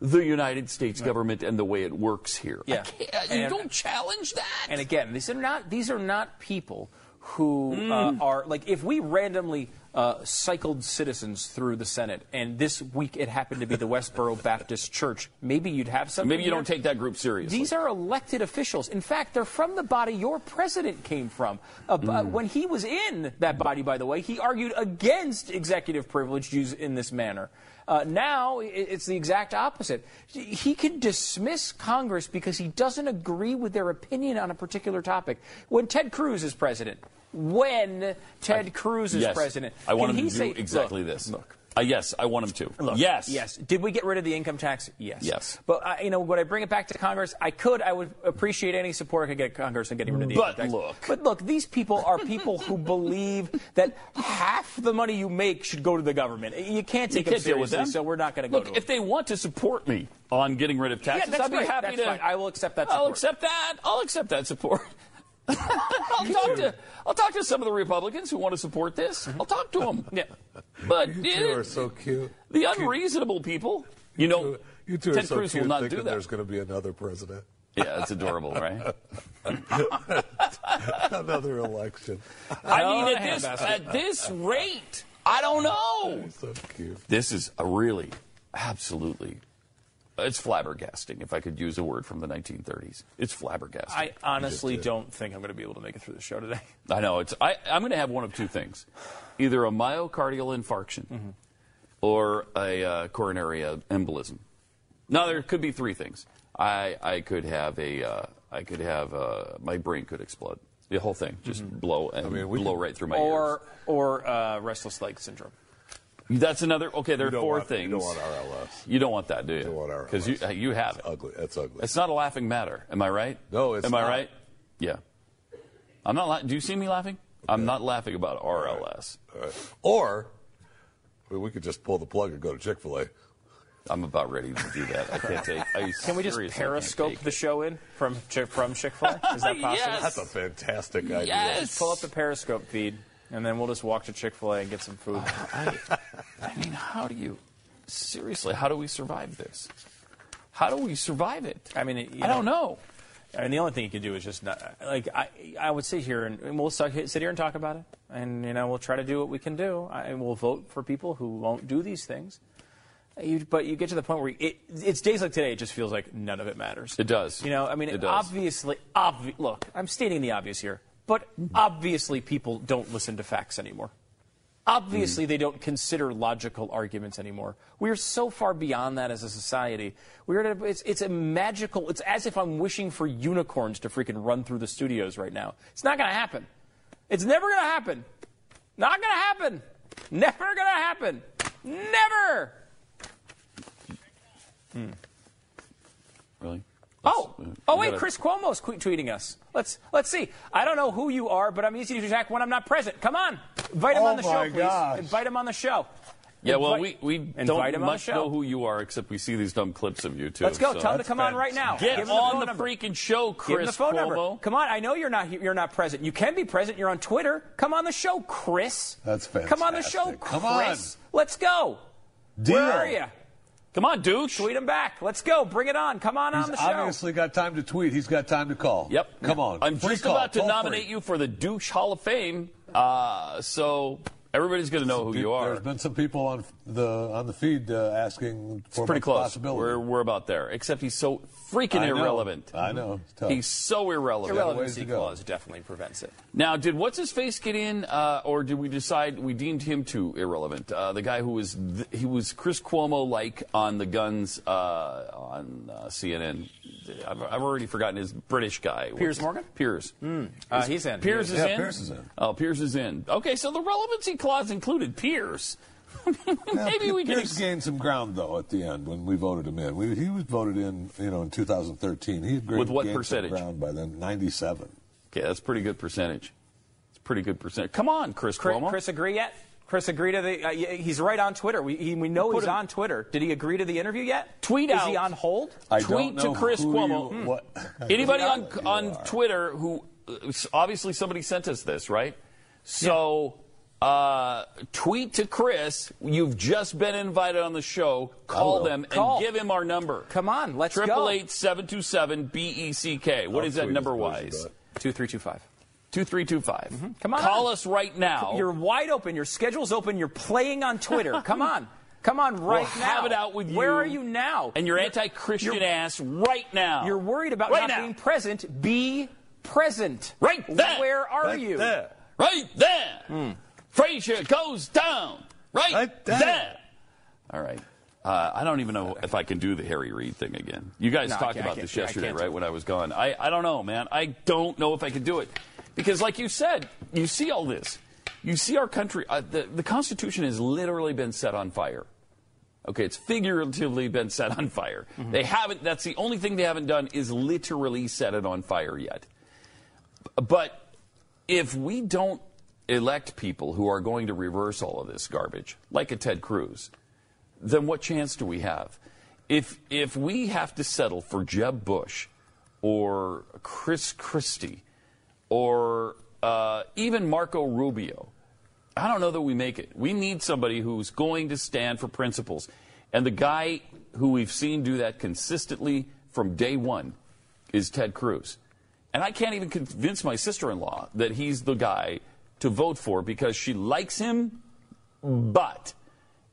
S3: the United States government and the way it works here. I
S5: Yeah.
S3: can't- you
S5: And-
S3: don't challenge that.
S5: And again, these are not these are not people who
S3: Mm.
S5: uh, are like if we randomly uh, cycled citizens through the Senate, and this week it happened to be the Westboro Baptist Church, maybe you'd have something.
S3: Maybe you
S5: here.
S3: don't take that group seriously.
S5: These are elected officials. In fact, they're from the body your president came from. Uh, uh,
S3: Mm.
S5: when he was in that body, by the way, he argued against executive privilege used in this manner. Uh, now it's the exact opposite. He can dismiss Congress because he doesn't agree with their opinion on a particular topic. When Ted Cruz is president, when Ted Cruz is
S3: yes.
S5: president,
S3: I want him to
S5: say
S3: do exactly
S5: look,
S3: this.
S5: Look,
S3: Uh, yes, I want him to.
S5: Look,
S3: yes.
S5: Yes. Did we get rid of the income tax? Yes.
S3: Yes.
S5: But uh, you know, would I bring it back to Congress? I could. I would appreciate any support I could get Congress in getting rid of the
S3: But
S5: income tax.
S3: look.
S5: But look, these people are people who believe that half the money you make should go to the government. You can't
S3: You
S5: take
S3: can't
S5: them
S3: deal with them.
S5: so we're not going to go
S3: Look,
S5: to
S3: if they want to support me on getting rid of taxes,
S5: that's
S3: I'd be
S5: right.
S3: happy
S5: That's
S3: to.
S5: fine. I will accept that support.
S3: I'll accept that. I'll accept that support. I'll talk to I'll talk to some of the Republicans who want to support this. Mm-hmm. I'll talk to them.
S5: Yeah.
S3: But
S4: You two are so cute.
S3: the unreasonable people, you know,
S4: You two are
S3: Ted
S4: so
S3: Cruz
S4: cute
S3: will not
S4: thinking
S3: do that.
S4: there's going to be another president.
S3: Yeah, it's adorable, right?
S4: another election.
S3: I mean, at this at this rate, I don't know.
S4: So cute.
S3: This is a really, absolutely, it's flabbergasting. If I could use a word from the 1930s, it's flabbergasting.
S5: I honestly don't think I'm going to be able to make it through the show today.
S3: I know it's. I, I'm going to have one of two things: either a myocardial infarction
S5: Mm-hmm.
S3: or a uh, coronary uh, embolism. Now there could be three things. I I could have a. Uh, I could have. Uh, my brain could explode. The whole thing just blow and
S4: mean,
S3: blow
S4: could-
S3: right through my
S5: Mm-hmm. Or or uh, restless leg syndrome.
S3: Ears. That's another. Okay, there are four
S4: want,
S3: things.
S4: You don't want RLS.
S3: You don't want that, do you?
S4: don't want RLS.
S3: Because you you have it.
S4: Ugly. That's ugly.
S3: It's not a laughing matter. Am I right?
S4: No, it's
S3: Am I right? Yeah. I'm not. La- do you see me laughing? I'm not laughing about RLS.
S4: All right. Or I mean, we could just pull the plug and go to Chick Fil A.
S3: I'm about ready to do that. I can't take. I
S5: Can we just periscope the show in from Chick from Chick Fil A? Is that possible?
S3: Yes.
S4: That's a fantastic idea.
S3: Yes.
S5: Pull up the Periscope feed, and then we'll just walk to Chick Fil A and get some food.
S3: Uh, I, I mean, how do you seriously? How do we survive this? How do we survive it?
S5: I mean, it-
S3: I don't know.
S5: I mean, the only thing you can do is just not like I. I would sit here and, and we'll sit sit here and talk about it, and you know we'll try to do what we can do, I, and we'll vote for people who won't do these things. You, but you get to the point where it, it's days like today. It just feels like none of it matters.
S3: It does.
S5: You know, I mean,
S3: It
S5: obviously, obvi- look, I'm stating the obvious here, but obviously people don't listen to facts anymore. Obviously, hmm. they don't consider logical arguments anymore. We are so far beyond that as a society. We're at a, it's, it's a magical. It's as if I'm wishing for unicorns to freaking run through the studios right now. It's not going to happen. It's never going to happen. Not going to happen. Never going to happen. Never. Hmm.
S3: Really?
S5: Oh,
S3: uh,
S5: oh wait,
S3: gotta-
S5: Chris Cuomo's qu- tweeting us. Let's let's see. I don't know who you are, but I'm easy to attack when I'm not present. Come on, invite him
S4: Oh
S5: on the show,
S4: my
S5: please.
S4: gosh.
S5: Invite him on the show.
S3: Yeah, well, we, we don't
S5: him on the
S3: much know who you are, except we see these dumb clips of you too.
S5: Let's go.
S3: so-
S5: Tell him to come on right now.
S3: Get
S5: Give him the
S3: on the
S5: number.
S3: freaking show,
S5: Give him
S3: Chris
S5: the phone
S3: Cuomo.
S5: number. Come on, I know you're not you're not present. You can be present. You're on Twitter. Come on the show, Chris.
S4: That's fantastic.
S5: Come on the show. Chris.
S4: Come on.
S5: Let's go.
S4: Deal.
S5: Where are you?
S3: Come on, douche.
S5: Tweet him back. Let's go. Bring it on. Come on on
S11: He's
S5: the show.
S11: He's obviously got time to tweet. He's got time to call.
S3: Yep.
S11: Come on.
S3: I'm
S11: Free
S3: just
S11: call,
S3: about to
S11: toll
S3: nominate
S11: free.
S3: you for the Douche Hall of Fame. Uh, so everybody's going to know who you are.
S11: There's been some people on the on the feed uh, asking for
S3: It's pretty close.
S11: possibility.
S3: We're, we're about there. Except he's so freaking
S11: I know.
S3: irrelevant.
S11: I know. It's tough.
S3: He's so irrelevant.
S11: ways
S5: Irrelevancy clause definitely prevents it.
S3: Now, did what's his face get in, uh, or did we decide we deemed him too irrelevant? Uh, the guy who was th- he was Chris Cuomo like on the guns uh, on uh, CNN. I've, I've already forgotten his British guy.
S5: Piers
S3: What's-
S5: Morgan?
S3: Piers.
S5: Uh, he's in.
S3: Piers
S5: He
S3: is
S11: Yeah,
S3: in.
S11: Piers is in.
S3: Oh, Piers is in. Okay, so the relevancy clause included Piers. Maybe we can.
S11: Piers
S3: Ex-
S11: gained some ground though at the end when we voted him in. We, he was voted in, you know, in 2013. He had
S3: With what
S11: gained some
S3: percentage?
S11: ground by then? 97.
S3: okay, that's pretty good percentage. It's pretty good percentage. Come on, Chris
S5: Chris,
S3: Cuomo.
S5: Chris agree yet? Chris agree to the? Uh, he's right on Twitter. We he, we know
S3: Put
S5: he's
S3: him-
S5: on Twitter. Did he agree to the interview yet?
S3: Tweet
S5: Is
S3: out.
S5: he on hold?
S11: I
S3: Tweet
S11: don't know
S3: to Chris
S11: who
S3: Cuomo.
S11: You, what,
S3: Anybody on on
S11: are.
S3: Twitter who obviously somebody sent us this, right? So uh, tweet to Chris. You've just been invited on the show. Call
S11: will.
S3: them
S5: Call.
S3: and give him our number.
S5: Come on, let's
S3: Triple
S5: go.
S3: eight seven two seven B E C K. What
S4: I'll
S3: is that number
S4: as much as
S3: wise?
S4: that.
S5: Two three two five.
S3: Two three two five.
S5: Come on.
S3: Call us right now.
S5: You're wide open. Your schedule's open. You're playing on Twitter. Come on. Come on right
S3: We'll
S5: now.
S3: have it out with you.
S5: Where are you now?
S3: and your
S5: You're-
S3: anti-Christian
S5: you're-
S3: ass right now.
S5: You're worried about
S3: right
S5: not
S3: now.
S5: being present. Be present.
S3: Right there.
S5: Where are
S4: Right
S5: you?
S4: there.
S3: Right there. Frazier goes down. Right,
S4: Right there.
S3: there. All right. Uh, I don't even know if I can do the Harry Reid thing again. You guys
S5: No,
S3: talked about this yesterday, right? When I was gone, I, I don't know, man. I don't know if I can do it because, like you said, you see all this. You see our country. Uh, the the Constitution has literally been set on fire. Okay, it's figuratively been set on fire.
S5: Mm-hmm.
S3: They haven't. That's the only thing they haven't done is literally set it on fire yet. But if we don't elect people who are going to reverse all of this garbage, like a Ted Cruz, then what chance do we have? If if we have to settle for Jeb Bush or Chris Christie or uh, even Marco Rubio, I don't know that we make it. We need somebody who's going to stand for principles. And the guy who we've seen do that consistently from day one is Ted Cruz. And I can't even convince my sister in law that he's the guy to vote for because she likes him, but,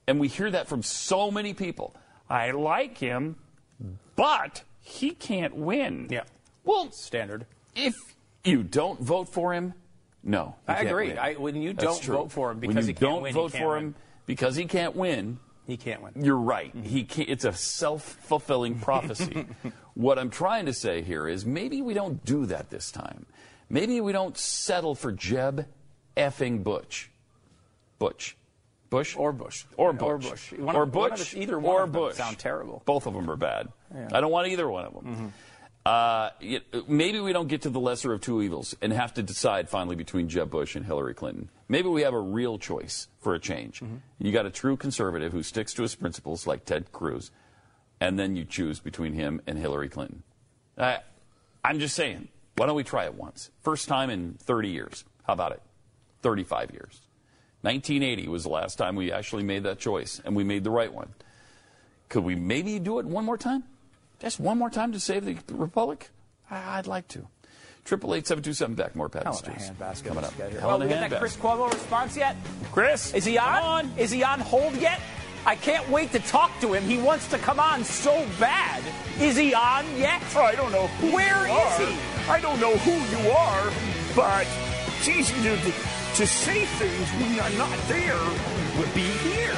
S3: and we hear that from so many people.
S8: I like him, but he can't win.
S5: Yeah.
S3: Well,
S5: Standard.
S3: if you don't vote for him, no.
S5: I agree. I- when you
S3: That's
S5: don't
S3: true.
S5: vote for him because
S3: you
S5: he can't
S3: don't
S5: win, he
S3: vote
S5: can't
S3: for
S5: win.
S3: him because he can't win,
S5: He can't win.
S3: you're right. Mm-hmm. He can't, it's a self-fulfilling prophecy. what I'm trying to say here is maybe we don't do that this time. Maybe we don't settle for Jeb effing Butch. Butch. Bush
S5: Or Bush.
S3: or
S5: Bush
S3: Or
S5: Bush. One
S3: or
S5: of- one of
S3: Butch
S5: either one
S3: or
S5: of them
S3: Bush
S5: sound terrible.
S3: Both of them are bad.
S5: Yeah. Mm-hmm.
S3: I don't want either one of them. Uh, it- maybe we don't get to the lesser of two evils and have to decide finally between Jeb Bush and Hillary Clinton. Maybe we have a real choice for a change.
S5: Mm-hmm.
S3: You got a true conservative who sticks to his principles, like Ted Cruz, and then you choose between him and Hillary Clinton. I, I'm just saying, why don't we try it once? First time in 30 years. How about it? 35 years. 1980 was the last time we actually made that choice, and we made the right one. Could we maybe do it one more time? Just one more time to save the Republic? I- I'd like to. Triple eight seven two seven back. More Pat
S5: Hell
S3: and
S5: of a
S3: Stu's
S5: handbasket.
S3: coming up.
S5: This guy here.
S3: Hell
S5: Oh,
S3: in a
S5: we got that. Chris Cuomo response yet?
S8: Chris,
S5: Is he on?
S8: come on.
S5: Is he on hold yet? I can't wait to talk to him. He wants to come on so bad. Is he on yet?
S8: I don't know who
S5: Where
S8: you
S5: is
S8: are.
S5: he?
S8: I don't know who you are, but it's easy to, say things when you're not there. But be here.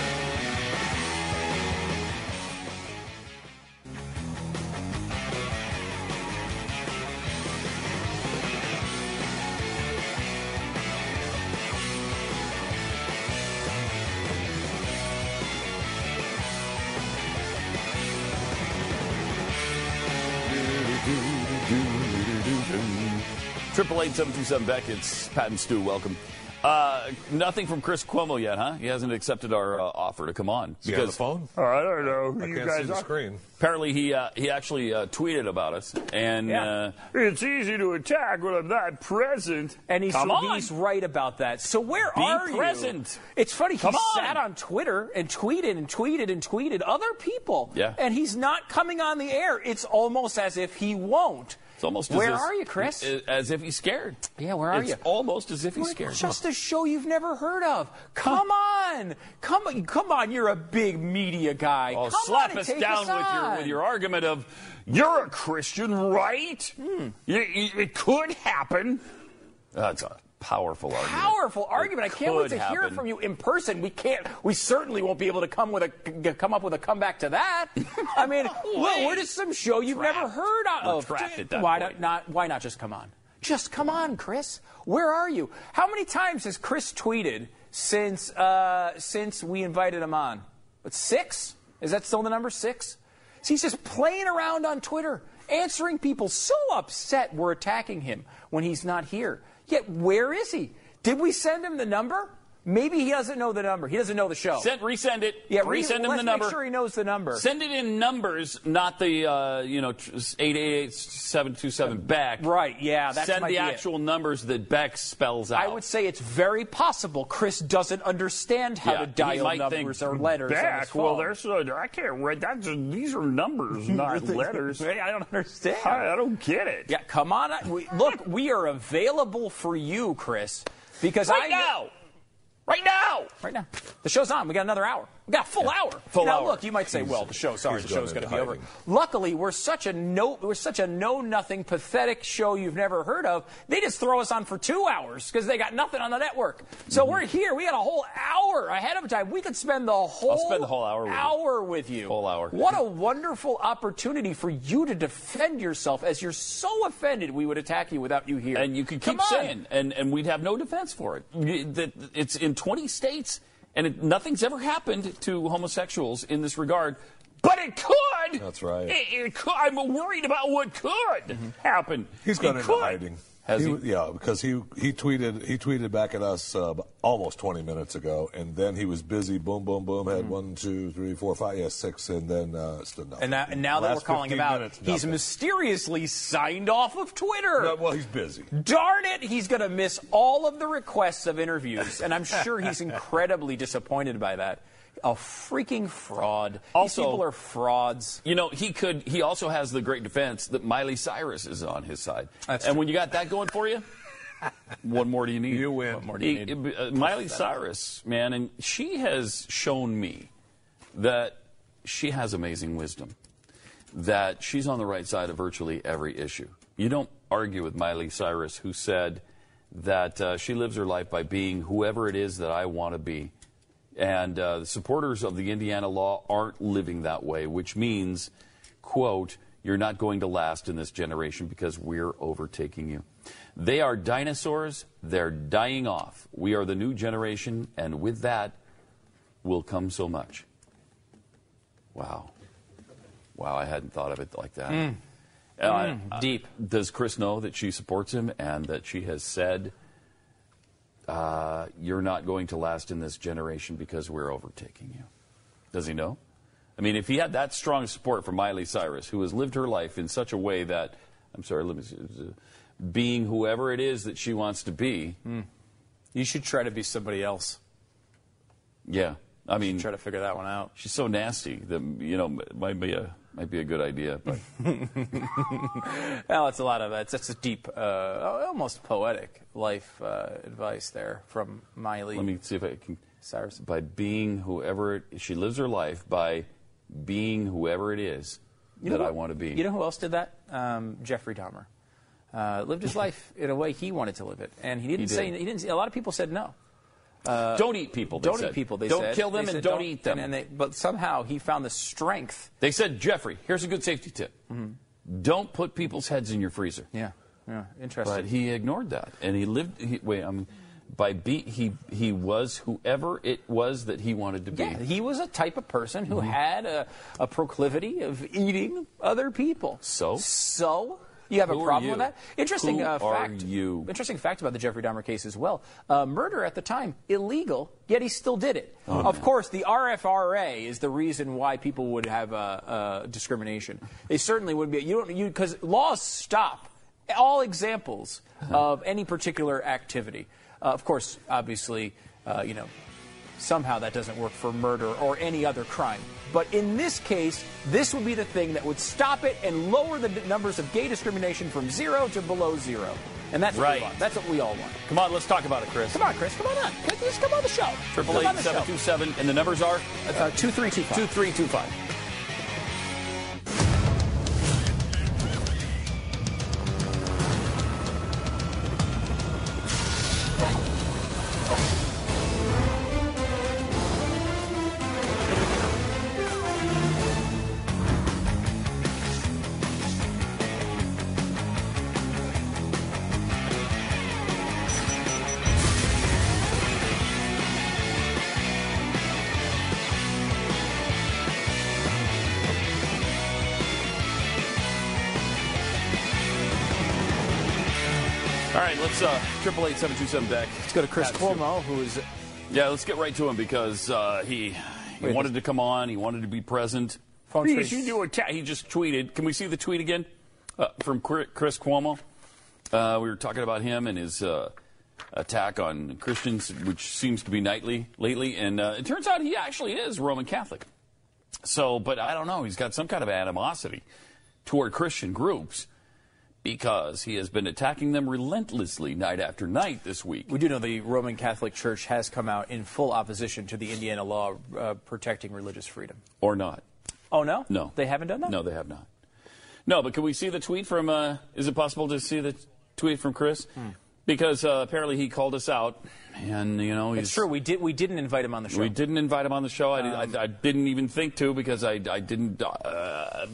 S3: Triple eight seven two seven back. It's Pat and Stu. Welcome. Uh, nothing from Chris Cuomo yet, huh? He hasn't accepted our uh, offer to come on.
S4: You on the phone?
S8: Oh, I don't know who
S4: I
S8: you
S4: can't
S8: guys
S4: see the
S8: are.
S4: screen.
S3: Apparently, he uh, he actually uh, tweeted about us, and
S5: Yeah.
S3: uh,
S8: It's easy to attack when I'm not present.
S5: And he's,
S3: Come on.
S5: he's right about that. So where
S3: Be
S5: are
S3: present.
S5: you? It's funny.
S3: Come
S5: he
S3: on.
S5: sat on Twitter and tweeted and tweeted and tweeted other people.
S3: Yeah.
S5: And he's not coming on the air. It's almost as if he won't.
S3: It's almost
S5: Where
S3: as if,
S5: are you, Chris?
S3: As if he's scared.
S5: Yeah, where are
S3: it's
S5: you?
S3: almost as if he's scared.
S5: Just a show you've never heard of. Come on, come on, come on! You're a big media guy.
S3: Oh,
S5: come
S3: slap us down
S5: us
S3: with your with your argument of
S8: You're a Christian, right?
S5: Hmm.
S8: You- you- it could happen.
S3: that's a powerful argument.
S5: powerful argument. I can't wait to hear it from you in person. We can't. We certainly won't be able to come with a come up with a comeback to that. I mean, well, we're just some show you've never
S3: Trapped.
S5: heard
S3: We're
S5: of.
S3: that
S5: why
S3: point.
S5: not? Why not just come on? Just come on, Chris. Where are you? How many times has Chris tweeted since uh, since we invited him on? But six? Is that still the number six? So he's just playing around on Twitter, answering people so upset we're attacking him when he's not here. Yet where is he? Did we send him the number? Maybe he doesn't know the number. He doesn't know the show.
S3: Send, resend it.
S5: yeah, re-
S3: resend him
S5: let's
S3: the number.
S5: Make sure he knows the number.
S3: Send it in numbers, not the uh, you know eight eight eight seven two seven back.
S5: Right, yeah, that
S3: Send
S5: might
S3: the
S5: be it.
S3: actual numbers that Beck spells out.
S5: I would say it's very possible Chris doesn't understand how
S3: Yeah,
S5: to dial
S3: might
S5: numbers
S3: think
S5: or letters. on his
S8: Back. Well, there's uh, I can't read. That's these are numbers, not letters.
S5: Hey, I don't understand.
S8: I, I don't get it.
S5: Yeah, come on. We, look, we are available for you, Chris, because
S3: right
S5: I
S3: now, right now.
S5: Right now, the show's on. We got another hour. We got a full hour.
S3: Full
S5: now,
S3: hour.
S5: look, you might say, well, the show, sorry, the show's going to be over. Luckily, we're such a no, we're such a know nothing, pathetic show you've never heard of. They just throw us on for two hours because they got nothing on the network. So
S3: Mm-hmm.
S5: we're here. We got a whole hour ahead of time. We could spend the whole
S3: spend the whole hour with you.
S5: hour with you.
S3: Whole hour.
S5: What a wonderful opportunity for you to defend yourself as you're so offended we would attack you without you here.
S3: And you could keep saying, and, and we'd have no defense for it. It's in 20 states, and it, nothing's ever happened to homosexuals in this regard. But it could.
S11: That's right.
S3: It, it could. I'm worried about what could mm-hmm. happen.
S11: He's gone
S3: It
S11: into
S3: could.
S11: hiding.
S3: Has he?
S11: Yeah, because he he tweeted he tweeted back at us uh, almost 20 minutes ago, and then he was busy. Boom, boom, boom. Had one, two, three, four, five, yeah, six, and then uh, still nothing.
S5: And now, and now that we're calling him out,
S11: minutes,
S5: he's mysteriously signed off of Twitter.
S11: No, well, he's busy.
S5: Darn it, he's going to miss all of the requests of interviews, and I'm sure he's incredibly disappointed by that. A freaking fraud.
S3: Also-
S5: These people are frauds.
S3: You know, he could. He also has the great defense that Miley Cyrus is on his side.
S5: That's
S3: and
S5: true.
S3: when you got that going for you, what more do you need?
S11: You win.
S5: What more do you
S3: He-
S5: need?
S3: uh, Miley Cyrus, man, and she has shown me that she has amazing wisdom. That she's on the right side of virtually every issue. You don't argue with Miley Cyrus, who said that uh, she lives her life by being whoever it is that I want to be. And uh, the supporters of the Indiana law aren't living that way, which means, quote, you're not going to last in this generation because we're overtaking you. They are dinosaurs. They're dying off. We are the new generation, and with that will come so much. Wow. Wow, I hadn't thought of it like that. Uh,
S5: deep.
S3: Does Chris know that she supports him and that she has said, uh, you're not going to last in this generation because we're overtaking you? Does he know? I mean, if he had that strong support from Miley Cyrus, who has lived her life in such a way that, I'm sorry, let me see, being whoever it is that she wants to be,
S5: You should try to be somebody else.
S3: yeah. I mean,
S5: Try to figure that one out.
S3: she's so nasty that you know it might be a might be a good idea, but
S5: Well, it's a lot of it's that's a deep, uh, almost poetic life uh, advice there from Miley
S3: let me see if I can.
S5: Cyrus.
S3: By being whoever it, she lives her life by being whoever it is that
S5: who-
S3: I want to be.
S5: You know who else did that? Um, Jeffrey Dahmer. Uh, lived his life in a way he wanted to live it, and he didn't
S3: He
S5: say
S3: did.
S5: he didn't. A lot of people said no.
S3: Don't eat people. They
S5: don't
S3: said.
S5: eat people. They
S3: don't
S5: said.
S3: kill them and
S5: said,
S3: don't, eat them.
S5: And, and they, but somehow he found the strength.
S3: they said, Jeffrey, here's a good safety tip: don't put people's heads in your freezer.
S5: Yeah, yeah, interesting.
S3: But he ignored that, and he lived. He, wait, um, by be he he was whoever it was that he wanted to be.
S5: yeah, he was a type of person who
S3: Mm-hmm.
S5: had a, a proclivity of eating other people.
S3: So?
S5: so you have
S3: Who
S5: a problem with that? Interesting
S3: Who
S5: uh, fact.
S3: you?
S5: Interesting fact about the Jeffrey Dahmer case as well. Uh, murder at the time illegal, yet he still did it.
S3: Oh,
S5: of course, the RFRA is the reason why people would have uh, uh, discrimination. They certainly would be. You don't you because laws stop all examples
S3: Uh-huh.
S5: of any particular activity. Uh, of course, obviously, uh, you know, somehow that doesn't work for murder or any other crime. But in this case, this would be the thing that would stop it and lower the numbers of gay discrimination from zero to below zero. And that's what
S3: Right.
S5: we want. That's what we all want.
S3: Come on, let's talk about it, Chris.
S5: Come on, Chris. Come on on. Just come on the show.
S3: Triple
S5: Come
S3: eight
S5: on the show.
S3: seven two seven, and the numbers are
S5: Uh, two three two five.
S3: two three two five. Triple eight seven two seven back.
S5: Let's go to Chris
S3: That's
S5: Cuomo, who is
S3: Yeah, let's get right to him because uh, he he
S5: Wait,
S3: wanted to come on. He wanted to be present.
S5: Phone
S3: Please, you do a ta- He just tweeted. Can we see the tweet again uh, from Chris Cuomo? Uh, we were talking about him and his uh, attack on Christians, which seems to be nightly lately. And uh, it turns out he actually is Roman Catholic. So, but I don't know. He's got some kind of animosity toward Christian groups. Because he has been attacking them relentlessly night after night this week.
S5: We do know the Roman Catholic Church has come out in full opposition to the Indiana law uh, protecting religious freedom.
S3: Or not.
S5: Oh, no?
S3: No.
S5: They haven't done that?
S3: No, they have not. No, but can we see the tweet from, uh, is it possible to see the tweet from Chris?
S5: Hmm.
S3: Because uh, apparently he called us out, and, you know, he's.
S5: It's true. We, did, we didn't invite him on the show.
S3: We didn't invite him on the show. I,
S5: Um,
S3: I, I didn't even think to because I, I didn't uh,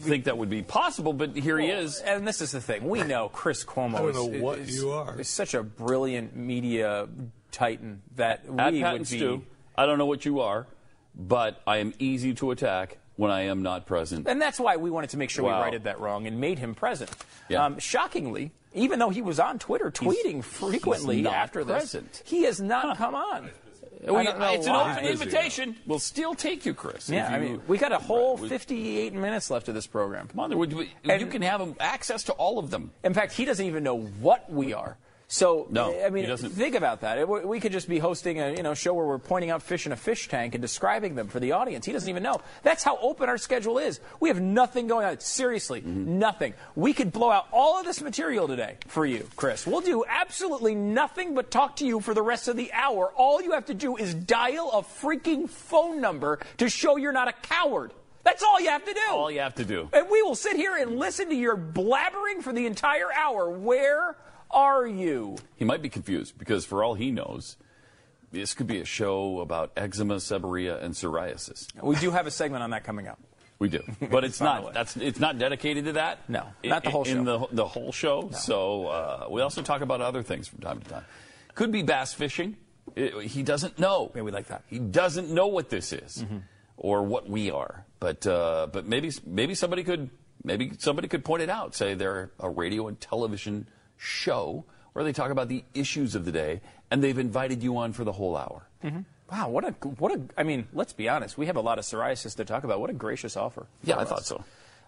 S3: think that would be possible, but here he is.
S5: And this is the thing. We know Chris Cuomo
S11: I don't
S5: is,
S11: what
S5: is-
S11: you are.
S5: is such a brilliant media titan that
S3: At
S5: we
S3: Pat
S5: would be.
S3: Stu, I don't know what you are, but I am easy to attack when I am not present.
S5: And that's why we wanted to make sure
S3: Wow.
S5: we righted that wrong and made him present.
S3: Yeah.
S5: Um, shockingly, even though he was on Twitter tweeting frequently
S3: he's
S5: after
S3: present.
S5: this, he has not come on.
S3: We-
S5: I don't
S3: it's an open invitation. We'll still take you, Chris.
S5: Yeah,
S3: if
S5: I mean, we got a whole
S3: Right, we-
S5: 58 minutes left of this program.
S3: Come on, there would be-
S5: And-
S3: you can have access to all of them.
S5: In fact, he doesn't even know what we are. So,
S3: No,
S5: I mean, think about that. It- we could just be hosting a you know show where we're pointing out fish in a fish tank and describing them for the audience. He doesn't even know. That's how open our schedule is. We have nothing going on. Seriously,
S3: Mm-hmm.
S5: nothing. We could blow out all of this material today for you, Chris. We'll do absolutely nothing but talk to you for the rest of the hour. All you have to do is dial a freaking phone number to show you're not a coward. That's all you have to do.
S3: All you have to do.
S5: And we will sit here and listen to your blabbering for the entire hour. Where are you?
S3: He might be confused because, for all he knows, this could be a show about eczema, seborrhea, and psoriasis.
S5: We do have a segment on that coming up.
S3: We do, but it's
S5: By the way.
S3: not. That's it's not dedicated to that.
S5: No, not the whole
S3: in
S5: show.
S3: In the the whole show. So uh, we also talk about other things from time to time. Could be bass fishing. It- he doesn't know.
S5: We like that.
S3: He doesn't know what this is
S5: Mm-hmm.
S3: or what we are. But uh, but maybe maybe somebody could maybe somebody could point it out. Say they're a radio and television show where they talk about the issues of the day, and they've invited you on for the whole hour. Mm-hmm.
S5: Wow, what a what a. I mean, let's be honest. We have a lot of psoriasis to talk about. What a gracious offer.
S3: Yeah, I
S5: us.
S3: thought so.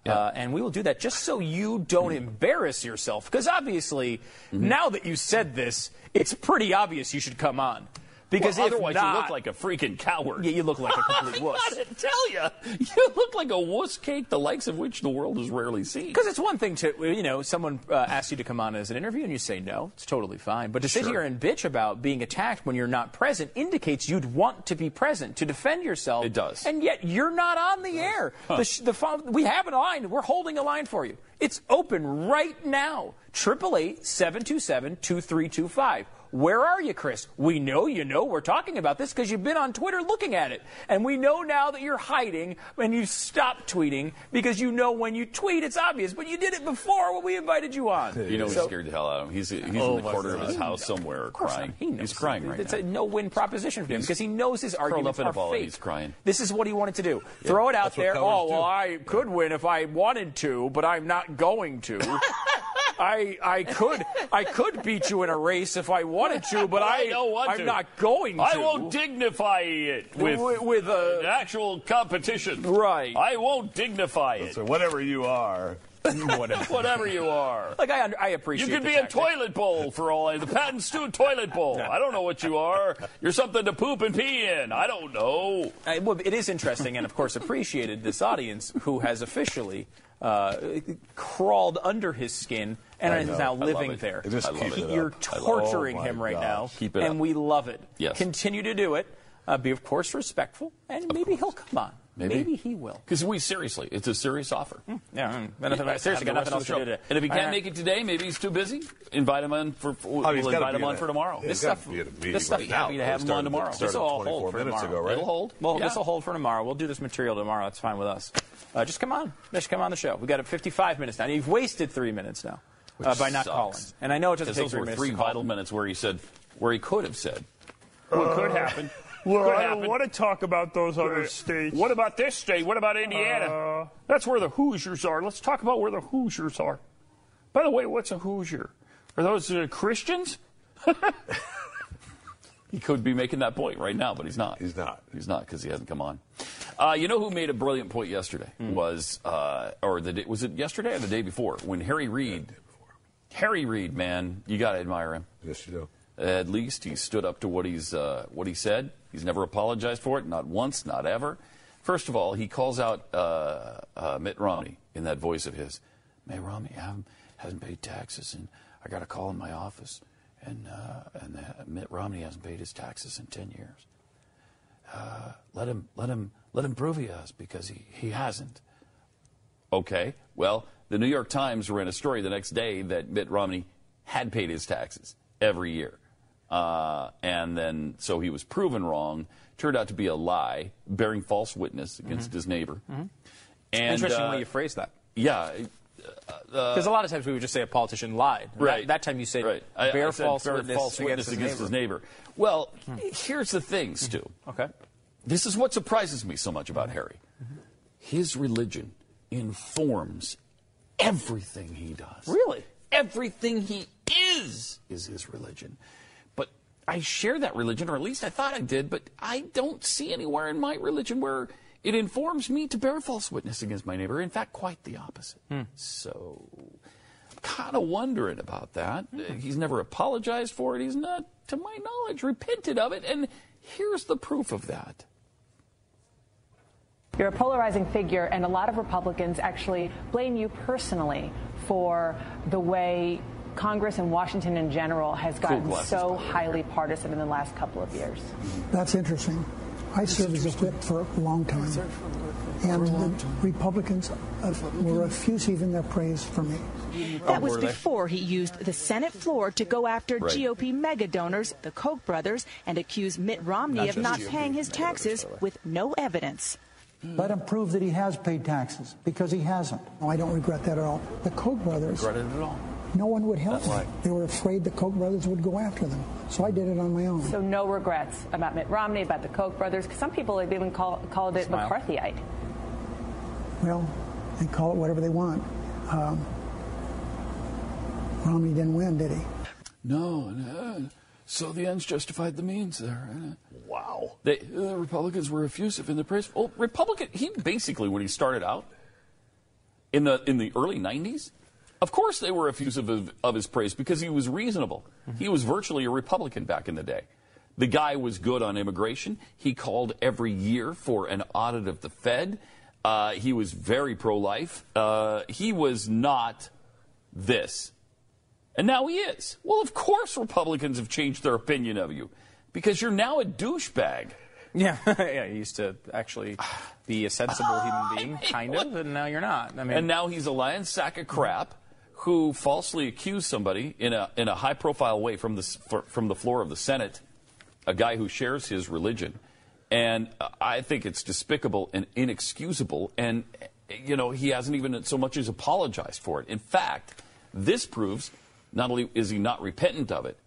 S5: Uh, and we will do that just so you don't mm-hmm. embarrass yourself. Because obviously, mm-hmm. now that you said this, it's pretty obvious you should come on. Because
S3: Well,
S5: if
S3: otherwise
S5: not,
S3: you look like a freaking coward.
S5: Yeah, you look like a complete wuss.
S3: I gotta tell you, you look like a wuss cake, the likes of which the world has rarely seen.
S5: Because it's one thing to, you know, someone uh, asks you to come on as an interview and you say no, it's totally fine. But to sit
S3: Sure.
S5: here and bitch about being attacked when you're not present indicates you'd want to be present to defend yourself.
S3: It does.
S5: And yet you're not on the air. The, sh- the phone, we have a line. We're holding a line for you. It's open right now. 888 727 2325. Where are you, Chris? We know you know we're talking about this because you've been on Twitter looking at it. And we know now that you're hiding and you stopped tweeting because you know when you tweet it's obvious. But you did it before when we invited you on.
S3: You know, he
S5: So-
S3: scared the hell out of him. He's, he's
S5: Oh,
S3: in the
S5: my
S3: corner of his house somewhere crying.
S5: He knows.
S3: He's crying right
S5: it's
S3: now.
S5: a no-win proposition for him because he knows his arguments
S3: up in a
S5: are
S3: ball and
S5: fake.
S3: he's crying.
S5: This is what he wanted to do. Throw it out
S11: that's
S5: there.
S11: cowards
S5: Oh,
S11: do.
S5: well, I could win if I wanted to, but I'm not going to. I I could I could beat you in a race if I wanted to, but I,
S3: don't want
S5: I'm
S3: to.
S5: not going to.
S3: I won't dignify it with,
S5: With- with a-
S3: an actual competition.
S5: Right.
S3: I won't dignify it.
S11: So whatever you are,
S5: Whatever.
S3: Whatever you are.
S5: Like I, under- I
S3: You could
S5: the
S3: be a toilet bowl for all I the Pat and Stu toilet bowl. I don't know what you are. You're something to poop and pee in. I don't know.
S5: Uh, well, it is interesting and, of course, appreciated this audience who has officially uh, crawled under his skin and
S11: I
S5: is
S11: know.
S5: now living
S3: it.
S5: there.
S11: It just
S3: I it.
S11: it
S5: You're
S11: up. I love-
S5: torturing
S11: oh
S5: him right
S11: gosh.
S5: now,
S3: Keep it
S5: and
S3: up.
S5: we love it.
S3: Yes.
S5: Continue to do it. Uh, be, of course, respectful, and maybe he'll come on.
S3: Maybe.
S5: he will.
S3: Because we seriously, it's a serious offer.
S5: Yeah, mm, nothing,
S3: Have
S5: seriously,
S3: the
S5: got
S3: rest
S5: nothing
S3: of
S5: else
S3: the
S5: to
S3: show.
S5: do today.
S3: And if he can't
S5: All right.
S3: make it today, maybe he's too busy. Invite him on for. We'll
S11: Oh, he's gotta
S3: invite
S11: be
S3: him on
S11: at
S3: for tomorrow.
S5: This stuff,
S11: be at a meeting
S5: this stuff,
S11: right now.
S5: happy to have him on tomorrow. This will all
S11: 24
S5: hold for
S11: minutes
S5: tomorrow.
S11: ago, right?
S3: It'll hold.
S5: Well,
S3: Yeah.
S5: this will hold for tomorrow. We'll do this material tomorrow. That's fine with us. Uh, just come on. Just come on the show. We got 55 minutes now. You've wasted three minutes now uh, by not
S3: sucks.
S5: calling. And I know it doesn't take
S3: those
S5: three
S3: were three
S5: to
S3: vital minutes where he said, where he could have said,
S8: What could happen?
S12: Well,
S8: Could
S12: I
S8: happen.
S12: don't want to talk about those other states.
S8: What about this state? What about Indiana?
S12: Uh,
S8: That's where the Hoosiers are. Let's talk about where the Hoosiers are. By the way, what's a Hoosier? Are those uh, Christians?
S3: he could be making that point right now, but he's not.
S11: He's not.
S3: He's not because he hasn't come on. Uh, you know who made a brilliant point yesterday?
S11: Hmm.
S3: Was uh, or the day, was it yesterday or the day before when Harry Reid? Harry Reid, man, you got to admire him.
S11: Yes, you do.
S3: At least he stood up to what he's uh, what he said. He's never apologized for it, not once, not ever. First of all, he calls out uh, uh, Mitt Romney in that voice of his. Mitt Romney hasn't paid taxes, and I got a call in my office, and uh, and uh, Mitt Romney hasn't paid his taxes in ten years. Uh, let him let him let him prove he has because he, he hasn't. Okay, well, the New York Times ran a story the next day that Mitt Romney had paid his taxes every year. Uh, and then, so he was proven wrong, turned out to be a lie, bearing false witness against
S5: Mhm.
S3: his neighbor.
S5: Mhm.
S3: And,
S5: Interesting
S3: uh,
S5: way you phrase that.
S3: Yeah.
S5: Because a lot of times we would just say a politician lied.
S3: Right.
S5: That, that time you said
S3: Right.
S5: Bear
S3: I
S5: false
S3: bear
S5: witness,
S3: false
S5: against,
S3: witness
S5: his, neighbor.
S3: Well, here's the thing, Stu.
S5: Okay.
S3: This is what surprises me so much about Harry. His religion informs everything he does.
S5: Really?
S3: Everything he is is his religion. But I share that religion, or at least I thought I did, but I don't see anywhere in my religion where it informs me to bear false witness against my neighbor. In fact, quite the opposite. So, I'm kind of wondering about that. Uh, He's never apologized for it. He's not, to my knowledge, repented of it. And here's the proof of that.
S13: You're a polarizing figure, and a lot of Republicans actually blame you personally for the way Congress and Washington in general has gotten
S14: glasses,
S13: so highly partisan in the last couple of years.
S14: That's interesting. I served as a whip for a long time, and the Republicans uh, were effusive in their praise for me.
S15: That was before he used the Senate floor to go after
S14: Right.
S15: GOP mega donors, the Koch brothers, and accuse Mitt Romney
S14: Not
S15: of not
S14: GOP
S15: paying his taxes with no evidence.
S14: Let him prove that he has paid taxes, because he hasn't. No, I don't regret that at all. The Koch brothers,
S3: Regret it at all.
S14: no one would help
S3: That's
S14: me.
S3: right.
S14: They were afraid the Koch brothers would go after them, so I did it on my own.
S13: So no regrets about Mitt Romney, about the Koch brothers, because some people have even call, called it
S14: Smile.
S13: McCarthyite.
S14: Well, they call it whatever they want. Um, Romney didn't win, did he?
S3: No, no. So the ends justified the means there. Wow. They, the Republicans were effusive in the praise. Well, Republican, he basically, when he started out in the in the early 90s, of course they were effusive of, of his praise because he was reasonable. He was virtually a Republican back in the day. The guy was good on immigration. He called every year for an audit of the Fed. Uh, he was very pro life. Uh, he was not this. And now he is. Well, of course, Republicans have changed their opinion of you because you're now a douchebag.
S5: Yeah, yeah. He used to actually be a sensible human being, kind of, and now you're not. I mean,
S3: and now he's a lion sack of crap who falsely accused somebody in a in a high profile way from the from the floor of the Senate, a guy who shares his religion, and uh, I think it's despicable and inexcusable. And you know he hasn't even so much as apologized for it. In fact, this proves not only is he not repentant of it,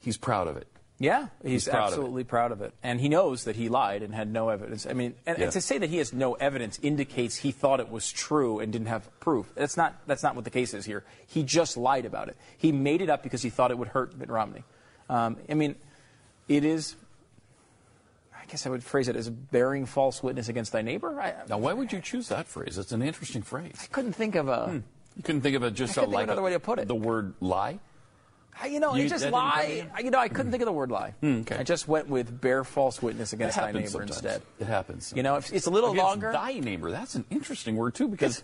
S3: he's proud of it.
S5: Yeah, he's,
S3: proud of
S5: absolutely proud of it, and he knows that he lied and had no evidence. I mean, and,
S3: Yeah.
S5: and to say that he has no evidence indicates he thought it was true and didn't have proof. That's not that's not what the case is here. He just lied about it. He made it up because he thought it would hurt Mitt Romney. Um, I mean, it is. I guess I would phrase it as bearing false witness against thy neighbor. I,
S3: Now, why would you choose that phrase? It's an interesting phrase. I
S5: couldn't think of a.
S3: Hmm. You couldn't think of a just a, like
S5: another
S3: a-
S5: way to put it.
S3: The word lie.
S5: You know,
S3: You-
S5: just
S3: that didn't come to
S5: lie. I- You know, I couldn't hmm. think of the word lie. Hmm, I just went with bear false witness against thy neighbor
S3: sometimes.
S5: instead.
S3: It happens.
S5: You know, if it's a little
S3: Against
S5: longer.
S3: Thy neighbor. That's an interesting word too, because